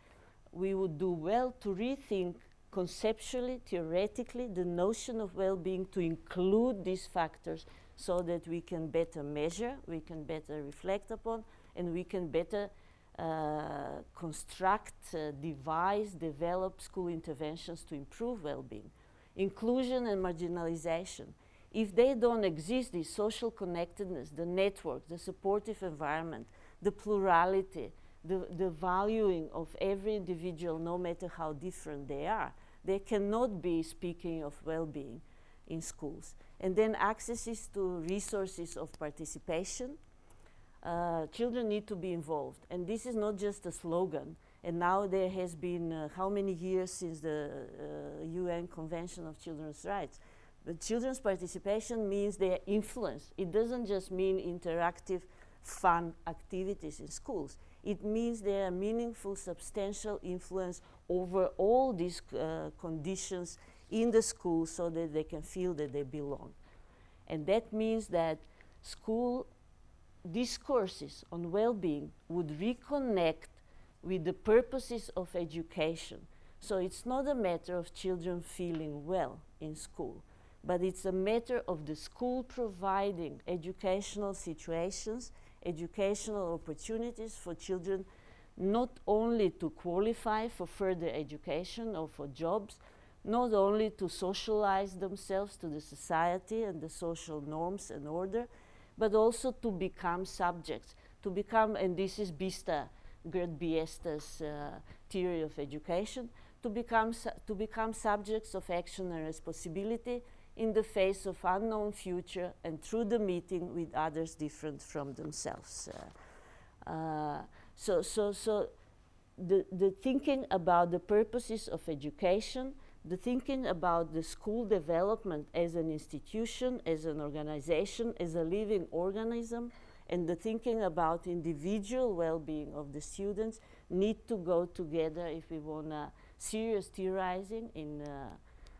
we would do well to rethink conceptually, theoretically, the notion of well-being to include these factors so that we can better measure, we can better reflect upon, and we can better uh, construct, uh, devise, develop school interventions to improve well-being inclusion and marginalization. If they don't exist, the social connectedness, the network, the supportive environment, the plurality, the, the valuing of every individual, no matter how different they are, they cannot be speaking of well-being in schools. And then access to resources of participation. Uh, children need to be involved. And this is not just a slogan. And now there has been uh, how many years since the uh, UN Convention of Children's Rights? But children's participation means their influence. It doesn't just mean interactive, fun activities in schools. It means their meaningful, substantial influence over all these uh, conditions in the school so that they can feel that they belong. And that means that school discourses on well-being would reconnect with the purposes of education. So it's not a matter of children feeling well in school, but it's a matter of the school providing educational situations, educational opportunities for children not only to qualify for further education or for jobs, not only to socialize themselves to the society and the social norms and order, but also to become subjects, to become, and this is Bista Gerd Biesta's uh, theory of education, to become, to become subjects of action and responsibility in the face of unknown future and through the meeting with others different from themselves. Uh, uh, so, so, so the, the thinking about the purposes of education, the thinking about the school development as an institution, as an organization, as a living organism, and the thinking about individual well-being of the students need to go together if we want a serious theorizing in uh,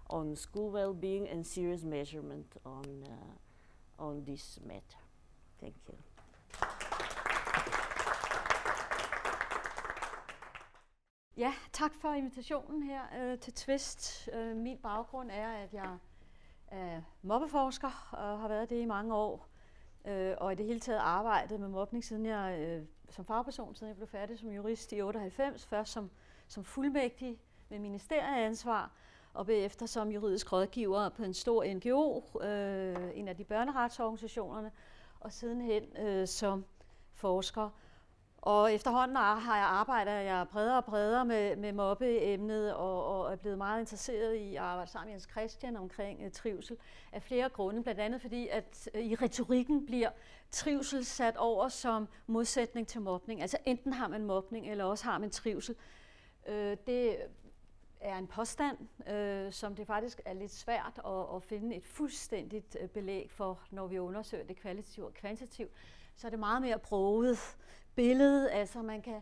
on school well-being and serious measurement on uh, on this matter. Thank you.
Ja, tak for invitationen her øh, til Twist. Øh, min baggrund er, at jeg er mobbeforsker og har været det i mange år. Øh, og i det hele taget arbejdet med mobning, siden jeg øh, som fagperson, siden jeg blev færdig som jurist i 98, først som, som fuldmægtig med ministerieansvar, og bagefter som juridisk rådgiver på en stor NGO, øh, en af de børneretsorganisationerne, og sidenhen øh, som forsker. Og efterhånden har jeg arbejdet jeg bredere og bredere med, med mobbeemnet, og, og er blevet meget interesseret i at arbejde sammen med Jens Christian omkring uh, trivsel af flere grunde. Blandt andet fordi, at uh, i retorikken bliver trivsel sat over som modsætning til mobning. Altså enten har man mobning, eller også har man trivsel. Uh, det er en påstand, øh, som det faktisk er lidt svært at, at finde et fuldstændigt belæg for, når vi undersøger det kvalitativt og kvantitativt. Så er det meget mere broget billede. Altså man kan,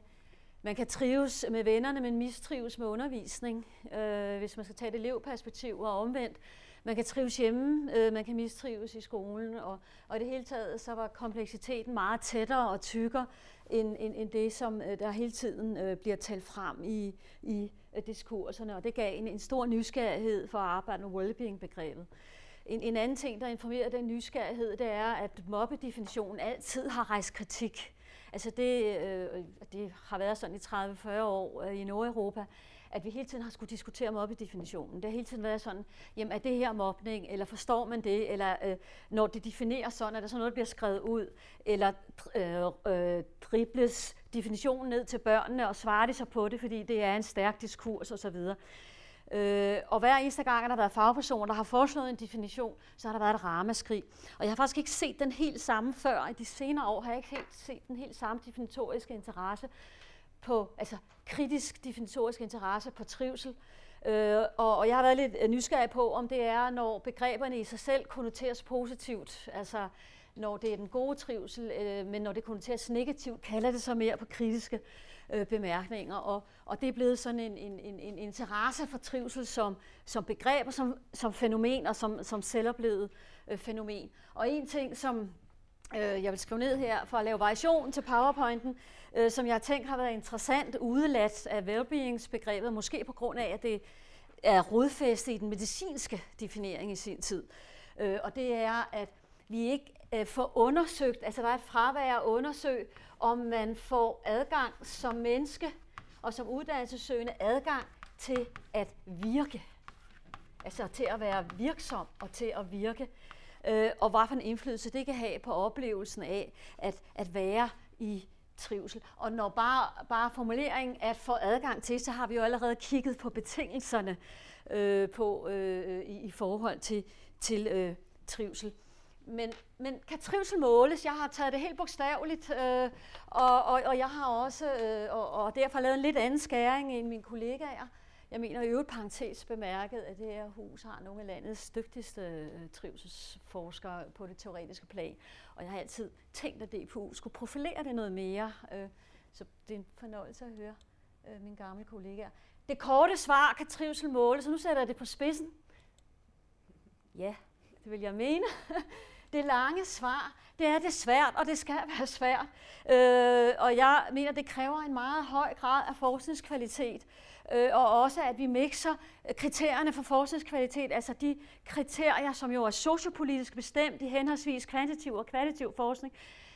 man kan trives med vennerne, men mistrives med undervisning, øh, hvis man skal tage det elevperspektiv og omvendt. Man kan trives hjemme, øh, man kan mistrives i skolen, og, og i det hele taget så var kompleksiteten meget tættere og tykkere end, end, end det, som øh, der hele tiden øh, bliver talt frem i, i øh, diskurserne, og det gav en, en stor nysgerrighed for at arbejde med wellbeing-begrebet. En, en anden ting, der informerer den nysgerrighed, det er, at mobbedefinitionen altid har rejst kritik. Altså det, øh, det har været sådan i 30-40 år øh, i Nordeuropa, at vi hele tiden har skulle diskutere mobbedefinitionen. Det har hele tiden været sådan, jamen er det her mobning, eller forstår man det, eller øh, når det defineres sådan, er der sådan noget, der bliver skrevet ud, eller øh, øh, dribles definitionen ned til børnene, og svarer de så på det, fordi det er en stærk diskurs osv. Øh, og hver eneste gang, at der har været fagpersoner, der har foreslået en definition, så har der været et ramaskrig. Og jeg har faktisk ikke set den helt samme før. I de senere år har jeg ikke helt set den helt samme definitoriske interesse på, altså kritisk definitorisk interesse på trivsel. Øh, og, og jeg har været lidt nysgerrig på, om det er, når begreberne i sig selv konnoteres positivt, altså når det er den gode trivsel, øh, men når det konnoteres negativt, kalder det så mere på kritiske øh, Øh, bemærkninger. Og, og det er blevet sådan en, en, en, en interesse for trivsel som, som begreb og som, som fænomen og som, som selvoplevet øh, fænomen. Og en ting, som øh, jeg vil skrive ned her for at lave variation til PowerPointen, øh, som jeg har tænkt har været interessant udeladt af wellbeings-begrebet, måske på grund af, at det er rodfæstet i den medicinske definering i sin tid. Øh, og det er, at vi ikke øh, får undersøgt, altså der er et fravær at undersøge, om man får adgang som menneske og som uddannelsessøgende adgang til at virke. Altså til at være virksom og til at virke. Øh, og hvad for en indflydelse det kan have på oplevelsen af at, at være i trivsel. Og når bare, bare formuleringen at få adgang til, så har vi jo allerede kigget på betingelserne øh, på øh, i, i forhold til, til øh, trivsel. Men, men kan trivsel måles? Jeg har taget det helt bogstaveligt, øh, og, og, og jeg har også, øh, og, og derfor lavet en lidt anden skæring end mine kollegaer. Jeg mener i øvrigt parentes bemærket, at det her hus har nogle af landets dygtigste øh, trivselsforskere på det teoretiske plan. Og jeg har altid tænkt, at DPU skulle profilere det noget mere. Øh, så det er en fornøjelse at høre øh, mine gamle kollegaer. Det korte svar kan trivsel måle, så nu sætter jeg det på spidsen. Ja, det vil jeg mene. Det lange svar, det er det svært, og det skal være svært. Øh, og jeg mener, det kræver en meget høj grad af forskningskvalitet, øh, og også at vi mixer kriterierne for forskningskvalitet, altså de kriterier, som jo er sociopolitisk bestemt i henholdsvis kvantitativ og kvalitativ forskning,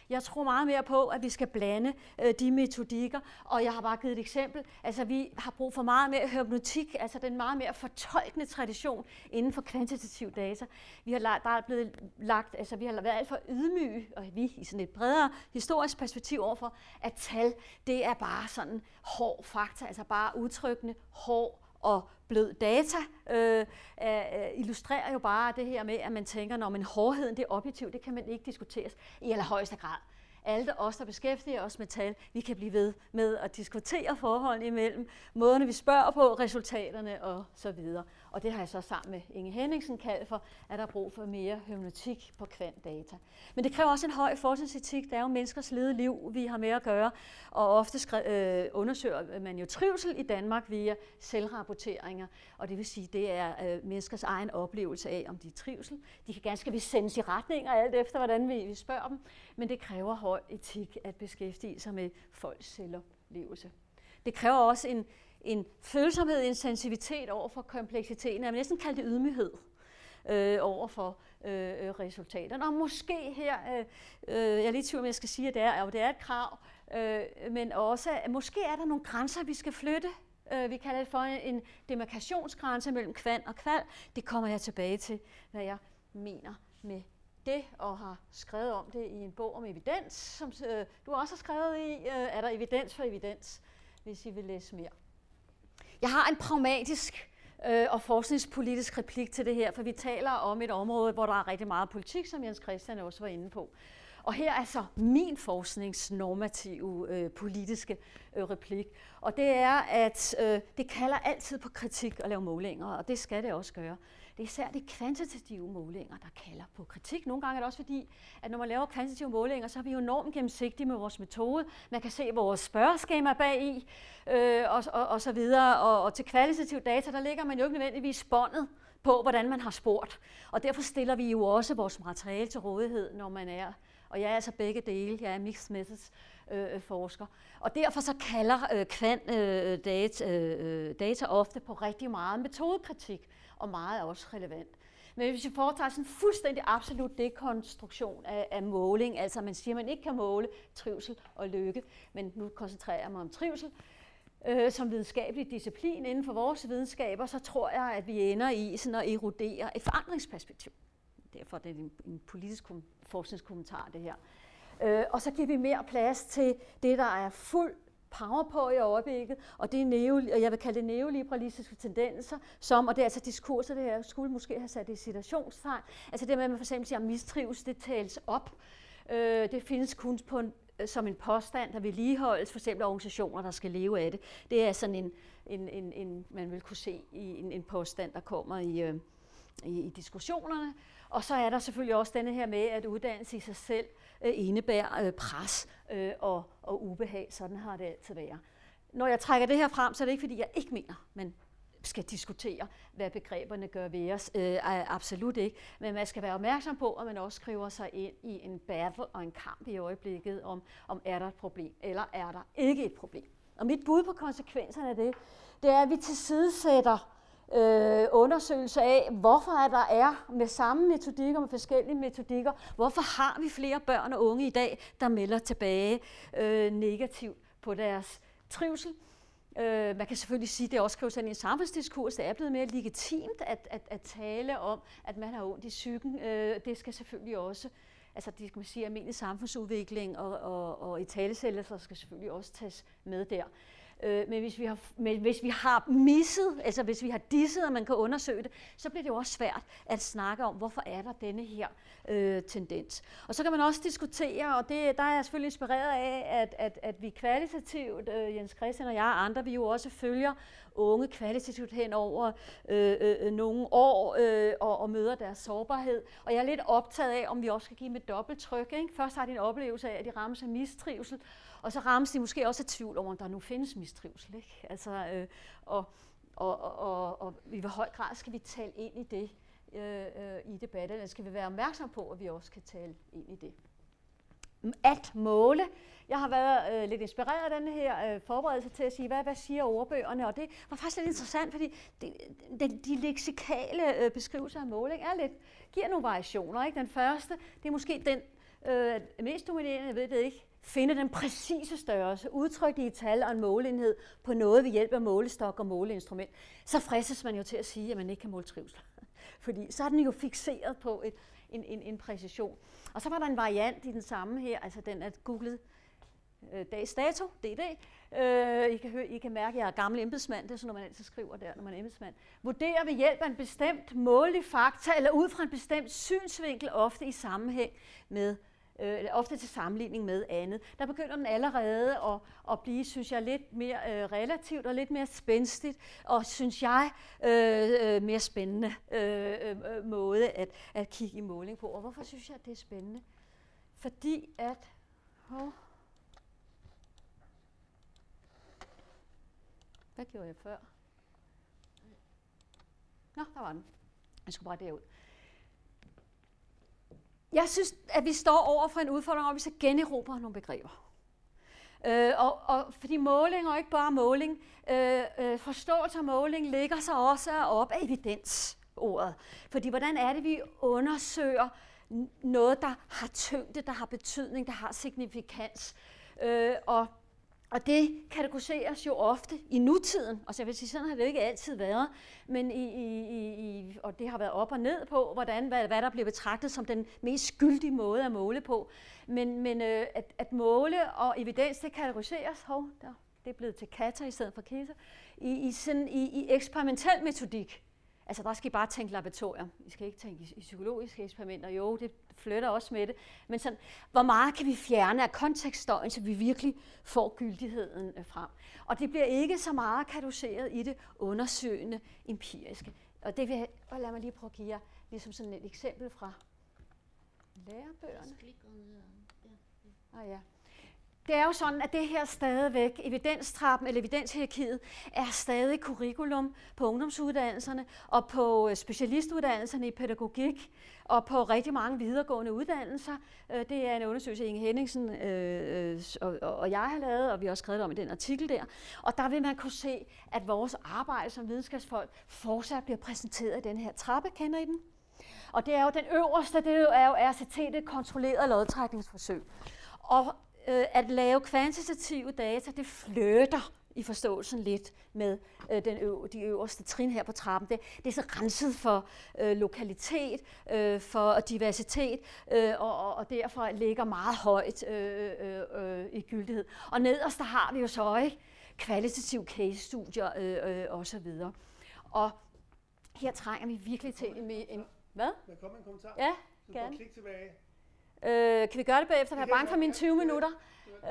jeg tror meget mere på, at vi skal blande øh, de metodikker, og jeg har bare givet et eksempel. Altså, vi har brug for meget mere hypnotik, altså den meget mere fortolkende tradition inden for kvantitativ data. Vi har lagt, der er blevet lagt, altså vi har været alt for ydmyge, og vi i sådan et bredere historisk perspektiv overfor, at tal, det er bare sådan hård fakta, altså bare udtrykkende hård og blød data øh, øh, illustrerer jo bare det her med, at man tænker, når man hårdheden det er objektivt, det kan man ikke diskuteres i allerhøjeste grad alle os, der beskæftiger os med tal, vi kan blive ved med at diskutere forholdene imellem, måderne vi spørger på, resultaterne og så videre. Og det har jeg så sammen med Inge Henningsen kaldt for, at der er brug for mere hermeneutik på kvantdata. Men det kræver også en høj forskningsetik. Der er jo menneskers lede liv, vi har med at gøre, og ofte skre- øh, undersøger man jo trivsel i Danmark via selvrapporteringer, og det vil sige, det er øh, menneskers egen oplevelse af, om de er trivsel. De kan ganske vist sendes i retninger, alt efter hvordan vi, vi spørger dem, men det kræver høj etik at beskæftige sig med folks selvoplevelse. Det kræver også en, en følsomhed, en sensitivitet over for kompleksiteten. Jeg vil næsten kalde det ydmyghed øh, over for øh, øh resultaterne. Og måske her, øh, øh, jeg er lidt tvivl om, jeg skal sige, at det er, at det er et krav, øh, men også, at måske er der nogle grænser, vi skal flytte. Øh, vi kalder det for en demarkationsgrænse mellem kvand og kval. Det kommer jeg tilbage til, hvad jeg mener med det, og har skrevet om det i en bog om evidens, som øh, du også har skrevet i, øh, er der evidens for evidens, hvis I vil læse mere. Jeg har en pragmatisk øh, og forskningspolitisk replik til det her, for vi taler om et område, hvor der er rigtig meget politik, som Jens Christian også var inde på. Og her er så min forskningsnormative øh, politiske øh, replik. Og det er, at øh, det kalder altid på kritik at lave målinger, og det skal det også gøre. Det er især de kvantitative målinger, der kalder på kritik. Nogle gange er det også fordi, at når man laver kvantitative målinger, så er vi jo enormt gennemsigtige med vores metode. Man kan se vores spørgeskema bag i, øh, og, og, og så videre. Og, og til kvalitativ data, der ligger man jo ikke nødvendigvis båndet på, hvordan man har spurgt. Og derfor stiller vi jo også vores materiale til rådighed, når man er og jeg er altså begge dele. Jeg er mixed methods øh, øh forsker. Og derfor så kalder øh, kvant øh, data, øh, øh data ofte på rigtig meget metodekritik, og meget er også relevant. Men hvis vi foretager sådan en fuldstændig absolut dekonstruktion af, af måling, altså man siger, at man ikke kan måle trivsel og lykke, men nu koncentrerer jeg mig om trivsel, øh, som videnskabelig disciplin inden for vores videnskaber, så tror jeg, at vi ender i sådan at erodere et forandringsperspektiv. Derfor er det en, en politisk kom, forskningskommentar, det her. Øh, og så giver vi mere plads til det, der er fuld power på i øjeblikket, og det er neo, jeg vil kalde det neoliberalistiske tendenser, som, og det er altså diskurser, det her skulle måske have sat i situationstegn, altså det med, at man for eksempel siger, at mistrives, det tales op, øh, det findes kun på en, øh, som en påstand, der vedligeholdes, for eksempel organisationer, der skal leve af det. Det er sådan en, en, en, en man vil kunne se i en, en påstand, der kommer i, øh, i, i diskussionerne. Og så er der selvfølgelig også denne her med, at uddannelse i sig selv øh, indebærer øh, pres øh, og, og ubehag. Sådan har det altid været. Når jeg trækker det her frem, så er det ikke, fordi jeg ikke mener, men skal diskutere, hvad begreberne gør ved os. Øh, absolut ikke. Men man skal være opmærksom på, at man også skriver sig ind i en battle og en kamp i øjeblikket om, om er der et problem, eller er der ikke et problem. Og mit bud på konsekvenserne af det, det er, at vi tilsidesætter øh, undersøgelse af, hvorfor er der er med samme metodikker, med forskellige metodikker, hvorfor har vi flere børn og unge i dag, der melder tilbage øh, negativt på deres trivsel. Øh, man kan selvfølgelig sige, at det også skrives ind i en samfundsdiskurs. Det er blevet mere legitimt at, at, at tale om, at man har ondt i psyken. Øh, det skal selvfølgelig også altså det skal man sige, almindelig samfundsudvikling og, og, og i talesættelser skal selvfølgelig også tages med der. Øh, men, hvis vi har, men hvis vi har misset, altså hvis vi har disset, og man kan undersøge det, så bliver det jo også svært at snakke om, hvorfor er der denne her øh, tendens. Og så kan man også diskutere, og det, der er jeg selvfølgelig inspireret af, at, at, at vi kvalitativt, øh, Jens Christian og jeg og andre, vi jo også følger unge kvalitativt hen over øh, øh, øh nogle år øh, og, og møder deres sårbarhed. Og jeg er lidt optaget af, om vi også skal give dem et dobbelt tryk. Ikke? Først har de en oplevelse af, at de rammes af mistrivsel, og så rammes de måske også af tvivl om, om der nu findes mistrivsel. Ikke? Altså, øh, og, og, og, og, og i hvor høj grad skal vi tale ind i det øh, øh, i debatten, skal vi være opmærksom på, at vi også kan tale ind i det. At måle. Jeg har været øh, lidt inspireret af den her øh, forberedelse til at sige, hvad, hvad siger ordbøgerne, og det var faktisk lidt interessant, fordi det, de, de leksikale øh, beskrivelser af måling er lidt, giver nogle variationer. Ikke? Den første, det er måske den øh, mest dominerende, jeg ved det ikke, finde den præcise størrelse, udtrykt i tal og en måleenhed på noget ved hjælp af målestok og måleinstrument, så fristes man jo til at sige, at man ikke kan måle trivsel. Fordi så er den jo fixeret på et, en, en, en præcision. Og så var der en variant i den samme her, altså den er googlet øh, dags dato, DD. Øh, I, kan høre, I kan mærke, at jeg er gammel embedsmand, det er sådan, når man altid skriver der, når man er embedsmand. Vurderer ved hjælp af en bestemt målig fakta, eller ud fra en bestemt synsvinkel, ofte i sammenhæng med øh, ofte til sammenligning med andet. Der begynder den allerede at, at blive, synes jeg, lidt mere øh, relativt og lidt mere spændstigt, og synes jeg, øh, øh mere spændende øh, øh, øh, måde at, at kigge i måling på. Og hvorfor synes jeg, at det er spændende? Fordi at... Oh, hvad gjorde jeg før? Nå, der var den. Jeg skulle bare derud. Jeg synes, at vi står over for en udfordring, hvor vi så generober nogle begreber. Øh, og, og fordi måling og ikke bare måling, øh, øh, forståelse af måling ligger sig også op af evidensordet. Fordi hvordan er det, vi undersøger noget, der har tyngde, der har betydning, der har signifikans. Øh, og og det kategoriseres jo ofte i nutiden, og så jeg vil sige, sådan har det ikke altid været, men i, i, i, og det har været op og ned på, hvordan, hvad, hvad der bliver betragtet som den mest skyldige måde at måle på. Men, men øh, at, at måle og evidens, det kategoriseres, hov, der, det er blevet til katter i stedet for keta, i, i, sådan, i, i eksperimentel metodik. Altså der skal I bare tænke laboratorier. I skal ikke tænke i, i psykologiske eksperimenter. Jo, det flytter også med det. Men sådan, hvor meget kan vi fjerne af kontekststøjen, så vi virkelig får gyldigheden øh, frem. Og det bliver ikke så meget kategoriseret i det undersøgende empiriske. Og det vil jeg, og lad mig lige prøve at give jer ligesom sådan et eksempel fra lærebøgerne. Ah, ja. Det er jo sådan, at det her stadigvæk, evidenstrappen eller evidenshierarkiet, er stadig curriculum på ungdomsuddannelserne og på øh, specialistuddannelserne i pædagogik og på rigtig mange videregående uddannelser. Øh, det er en undersøgelse, Inge Henningsen øh, øh og jeg har lavet, og vi har også skrevet om i den artikel der. Og der vil man kunne se, at vores arbejde som videnskabsfolk fortsat bliver præsenteret i den her trappe. Kender I den? Og det er jo den øverste, det er jo RCT, det kontrolleret lodtrækningsforsøg. Og øh, at lave kvantitative data, det flytter i forståelsen lidt med øh, den øv- de øverste trin her på trappen. Det, det er så renset for øh, lokalitet, øh, for diversitet, øh, og, og derfor ligger meget højt øh, øh, øh, i gyldighed. Og nederst der har vi jo så ikke kvalitative case-studier øh, øh, osv. Og her trænger vi virkelig til en... en hvad?
Der kommer en kommentar.
Ja,
så
gerne.
klik tilbage.
Øh, kan vi gøre det bagefter? Jeg er bange for mine 20 minutter.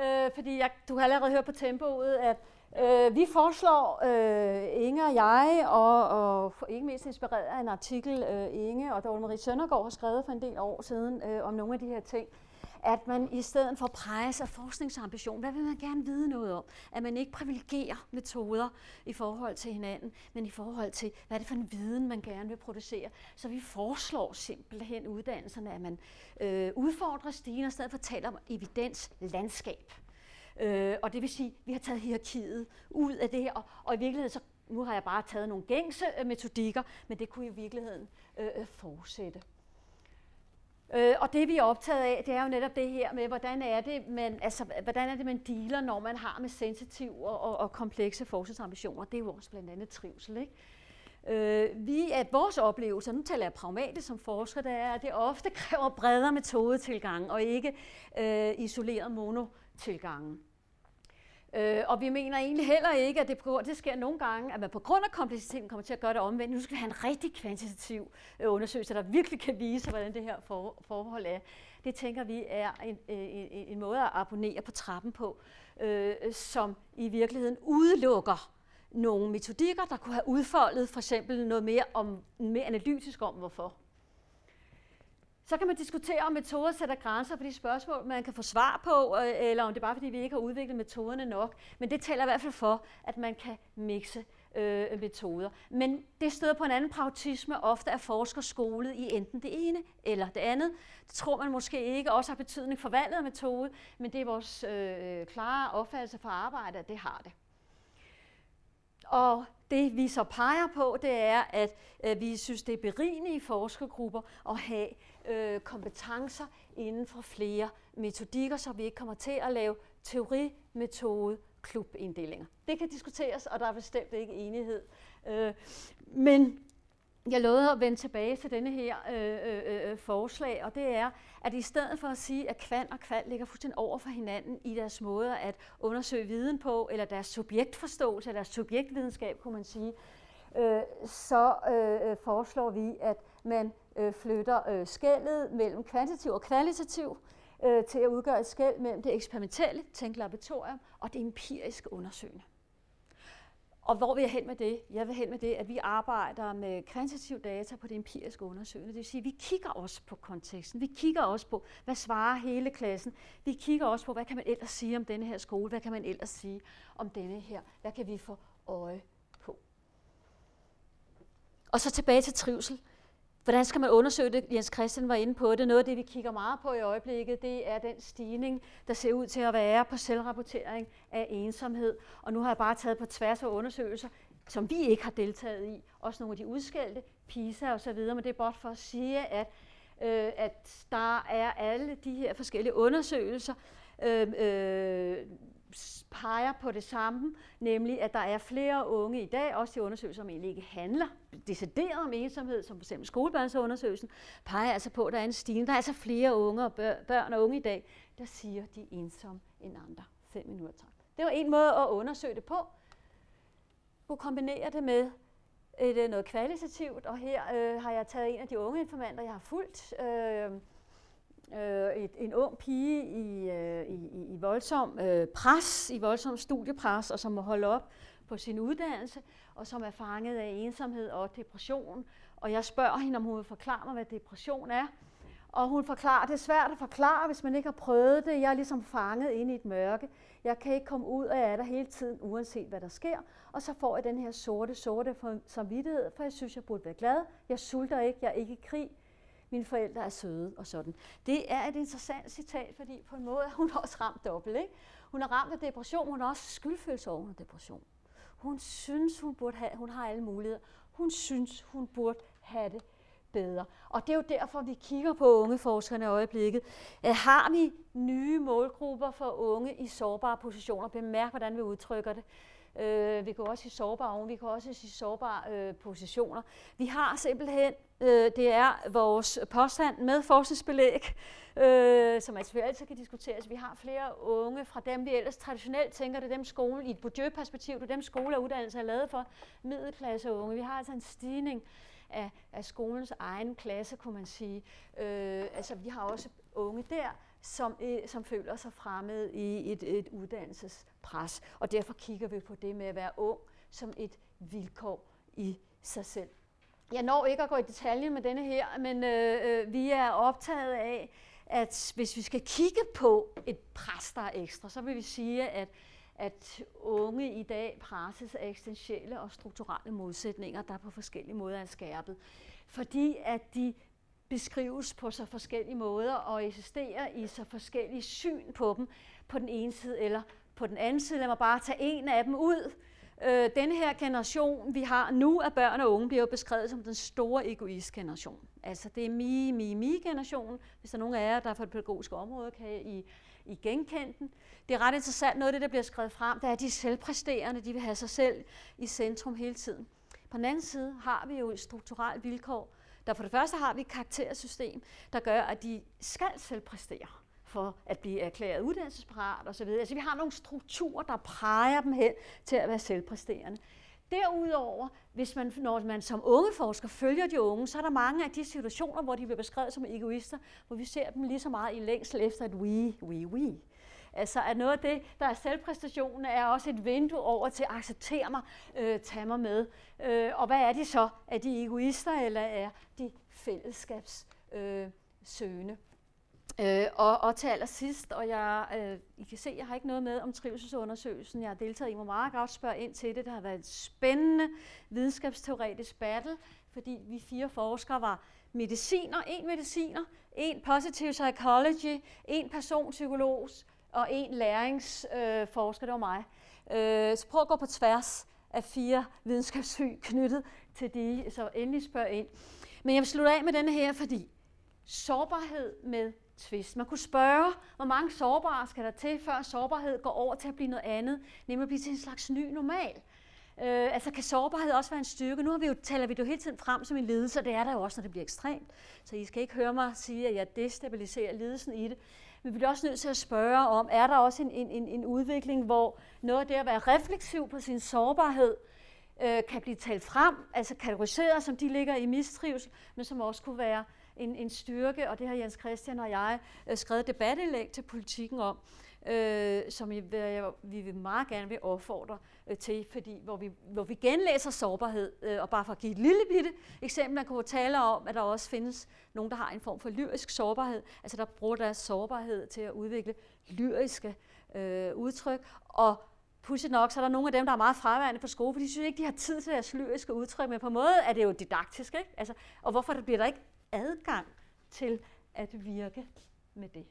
Øh, fordi jeg, du har allerede hørt på tempoet, at øh, vi foreslår, øh, Inge og jeg, og, og ikke mest inspireret af en artikel, øh, Inge og Dorte Marie Søndergaard har skrevet for en del år siden øh, om nogle af de her ting, at man i stedet for præges af forskningsambition, hvad vil man gerne vide noget om? At man ikke privilegerer metoder i forhold til hinanden, men i forhold til, hvad er det for en viden, man gerne vil producere. Så vi foreslår simpelthen uddannelserne, at man øh, udfordrer stigen, og i stedet for taler om evidenslandskab. Øh, og det vil sige, at vi har taget hierarkiet ud af det her, og, og i virkeligheden så nu har jeg bare taget nogle gængse øh, metodikker, men det kunne i virkeligheden øh, øh fortsætte. Øh, og det vi er optaget af, det er jo netop det her med, hvordan er det, man, altså, hvordan er det, man dealer, når man har med sensitive og, og, og komplekse forskningsambitioner. Det er jo også blandt andet trivsel. Ikke? Øh, vi at vores oplevelse, nu taler jeg pragmatisk som forsker, det er, at det ofte kræver bredere metodetilgang og ikke øh, isoleret monotilgangen. Øh, og vi mener egentlig heller ikke, at det, det sker nogle gange, at man på grund af kompleksiteten kommer til at gøre det omvendt. Nu skal vi have en rigtig kvantitativ øh, undersøgelse, der virkelig kan vise, hvordan det her for, forhold er. Det tænker vi er en, øh, en, en, en måde at abonnere på trappen på, øh, som i virkeligheden udelukker nogle metodikker, der kunne have udfoldet for eksempel noget mere, om, mere analytisk om, hvorfor. Så kan man diskutere, om metoder sætter grænser for de spørgsmål, man kan få svar på, øh, eller om det er bare fordi, vi ikke har udviklet metoderne nok. Men det taler i hvert fald for, at man kan mixe øh, metoder. Men det støder på en anden pragmatisme. Ofte er forskere skolet i enten det ene eller det andet. Det tror man måske ikke også har betydning for valget af metode, men det er vores øh, klare opfattelse for arbejde, at det har det. Og det vi så peger på, det er, at øh, vi synes, det er berigende i forskergrupper at have øh, kompetencer inden for flere metodikker, så vi ikke kommer til at lave teorimetode klubinddelinger. Det kan diskuteres, og der er bestemt ikke enighed. Øh, men jeg lovede at vende tilbage til denne her øh, øh, øh, øh forslag, og det er, at i stedet for at sige, at kvant og kval ligger fuldstændig over for hinanden i deres måde at undersøge viden på, eller deres subjektforståelse, eller deres subjektvidenskab, kunne man sige, øh, så øh, øh foreslår vi, at man øh, flytter øh, skældet mellem kvantitativ og kvalitativ øh, til at udgøre et skæld mellem det eksperimentelle, tænk laboratorium, og det empiriske undersøgende. Og hvor vil jeg hen med det? Jeg vil hen med det, at vi arbejder med kvantitativ data på det empiriske undersøgende. Det vil sige, at vi kigger også på konteksten. Vi kigger også på, hvad svarer hele klassen. Vi kigger også på, hvad kan man ellers sige om denne her skole? Hvad kan man ellers sige om denne her? Hvad kan vi få øje på? Og så tilbage til trivsel. Hvordan skal man undersøge det? Jens Christian var inde på det. Noget af det, vi kigger meget på i øjeblikket, det er den stigning, der ser ud til at være på selvrapportering af ensomhed. Og nu har jeg bare taget på tværs af undersøgelser, som vi ikke har deltaget i. Også nogle af de udskældte, PISA og så videre. Men det er blot for at sige, at, øh, at der er alle de her forskellige undersøgelser, øh, øh, peger på det samme, nemlig at der er flere unge i dag, også de undersøgelser, som egentlig ikke handler decideret om ensomhed, som f.eks. skolebørnsundersøgelsen, peger altså på, at der er en stigning. Der er altså flere unge og børn og unge i dag, der siger, at de er ensomme end andre. 5 minutter. tak. Det var en måde at undersøge det på. Du kombinerer det med et, noget kvalitativt, og her øh, har jeg taget en af de unge informanter, jeg har fulgt, øh, øh, et, en ung pige i, øh, i, i voldsom øh, pres, i voldsom studiepres, og som må holde op på sin uddannelse, og som er fanget af ensomhed og depression. Og jeg spørger hende, om hun vil forklare mig, hvad depression er. Og hun forklarer, det er svært at forklare, hvis man ikke har prøvet det. Jeg er ligesom fanget inde i et mørke. Jeg kan ikke komme ud af det hele tiden, uanset hvad der sker. Og så får jeg den her sorte, sorte samvittighed, for jeg synes, jeg burde være glad. Jeg sulter ikke, jeg er ikke i krig mine forældre er søde og sådan. Det er et interessant citat, fordi på en måde er hun også ramt dobbelt. Ikke? Hun er ramt af depression, hun har også skyldfølelse over depression. Hun synes, hun burde have, hun har alle muligheder. Hun synes, hun burde have det bedre. Og det er jo derfor, vi kigger på ungeforskerne i øjeblikket. Øh, har vi nye målgrupper for unge i sårbare positioner? Bemærk, hvordan vi udtrykker det. Øh, vi kan også sige sårbare unge, vi kan også sige sårbare øh, positioner. Vi har simpelthen, øh, det er vores påstand med forskningsbelæg, øh, som altså altid kan diskuteres. Vi har flere unge fra dem, vi ellers traditionelt tænker, det er dem skole, i et Bourdieu-perspektiv, det er dem skole og uddannelse er lavet for middelklasse unge. Vi har altså en stigning af, af skolens egen klasse, kunne man sige. Øh, altså, vi har også unge der, som, øh, som føler sig fremmed i et, et uddannelsespres. Og derfor kigger vi på det med at være ung som et vilkår i sig selv. Jeg når ikke at gå i detaljen med denne her, men øh, øh, vi er optaget af, at hvis vi skal kigge på et pres, der er ekstra, så vil vi sige, at, at unge i dag presses af eksistentielle og strukturelle modsætninger, der på forskellige måder er skærpet. Fordi at de beskrives på så forskellige måder og eksisterer i så forskellige syn på dem på den ene side eller på den anden side. Lad mig bare tage en af dem ud. Øh, denne her generation, vi har nu af børn og unge, bliver jo beskrevet som den store egoist-generation. Altså det er mi, mi, mi-generationen. Hvis der er nogen af jer, der er fra det pædagogiske område, kan I, I genkende den. Det er ret interessant, noget af det, der bliver skrevet frem, det er, at de selvpræsterende, de vil have sig selv i centrum hele tiden. På den anden side har vi jo et strukturelt vilkår, der for det første har vi et karaktersystem, der gør, at de skal selvpræstere for at blive erklæret uddannelsesparat osv. Altså vi har nogle strukturer, der præger dem hen til at være selvpræsterende. Derudover, hvis man, når man som unge forsker følger de unge, så er der mange af de situationer, hvor de bliver beskrevet som egoister, hvor vi ser dem lige så meget i længsel efter et we, we, we. Altså at noget af det, der er selvpræstationen, er også et vindue over til at acceptere mig, øh, tage mig med. Øh, og hvad er de så? Er de egoister, eller er de fællesskabssøgende? Øh, øh, og, og til allersidst, og jeg, øh, I kan se, jeg har ikke noget med om trivselsundersøgelsen. Jeg har deltaget i, hvor meget godt spørge ind til det. Det har været en spændende videnskabsteoretisk battle, fordi vi fire forskere var mediciner, en mediciner, en positive psychology, en personpsykolog, og en læringsforsker, øh, det var mig. Øh, så prøv at gå på tværs af fire videnskabssyn knyttet til de, så endelig spørg ind. Men jeg vil slutte af med denne her, fordi sårbarhed med tvist. Man kunne spørge, hvor mange sårbare skal der til, før sårbarhed går over til at blive noget andet, nemlig at blive til en slags ny normal. Øh, altså kan sårbarhed også være en styrke? Nu har vi jo, taler vi det jo hele tiden frem som en ledelse, og det er der jo også, når det bliver ekstremt. Så I skal ikke høre mig sige, at jeg destabiliserer ledelsen i det. Men vi bliver også nødt til at spørge om, er der også en, en, en udvikling, hvor noget af det at være refleksiv på sin sårbarhed, øh, kan blive talt frem, altså kategoriseret, som de ligger i mistrivsel, men som også kunne være en, en styrke, og det har Jens Christian og jeg øh, skrevet debatindlæg til politikken om øh, som vi, vi vil meget gerne vil opfordre øh, til, fordi hvor vi, hvor vi genlæser sårbarhed, øh, og bare for at give et lille bitte eksempel, man kunne tale om, at der også findes nogen, der har en form for lyrisk sårbarhed, altså der bruger deres sårbarhed til at udvikle lyriske øh, udtryk, og pudsigt nok, så er der nogle af dem, der er meget fraværende på skole, fordi de synes ikke, de har tid til deres lyriske udtryk, men på en måde er det jo didaktisk, ikke? Altså, og hvorfor der bliver der ikke adgang til at virke med det?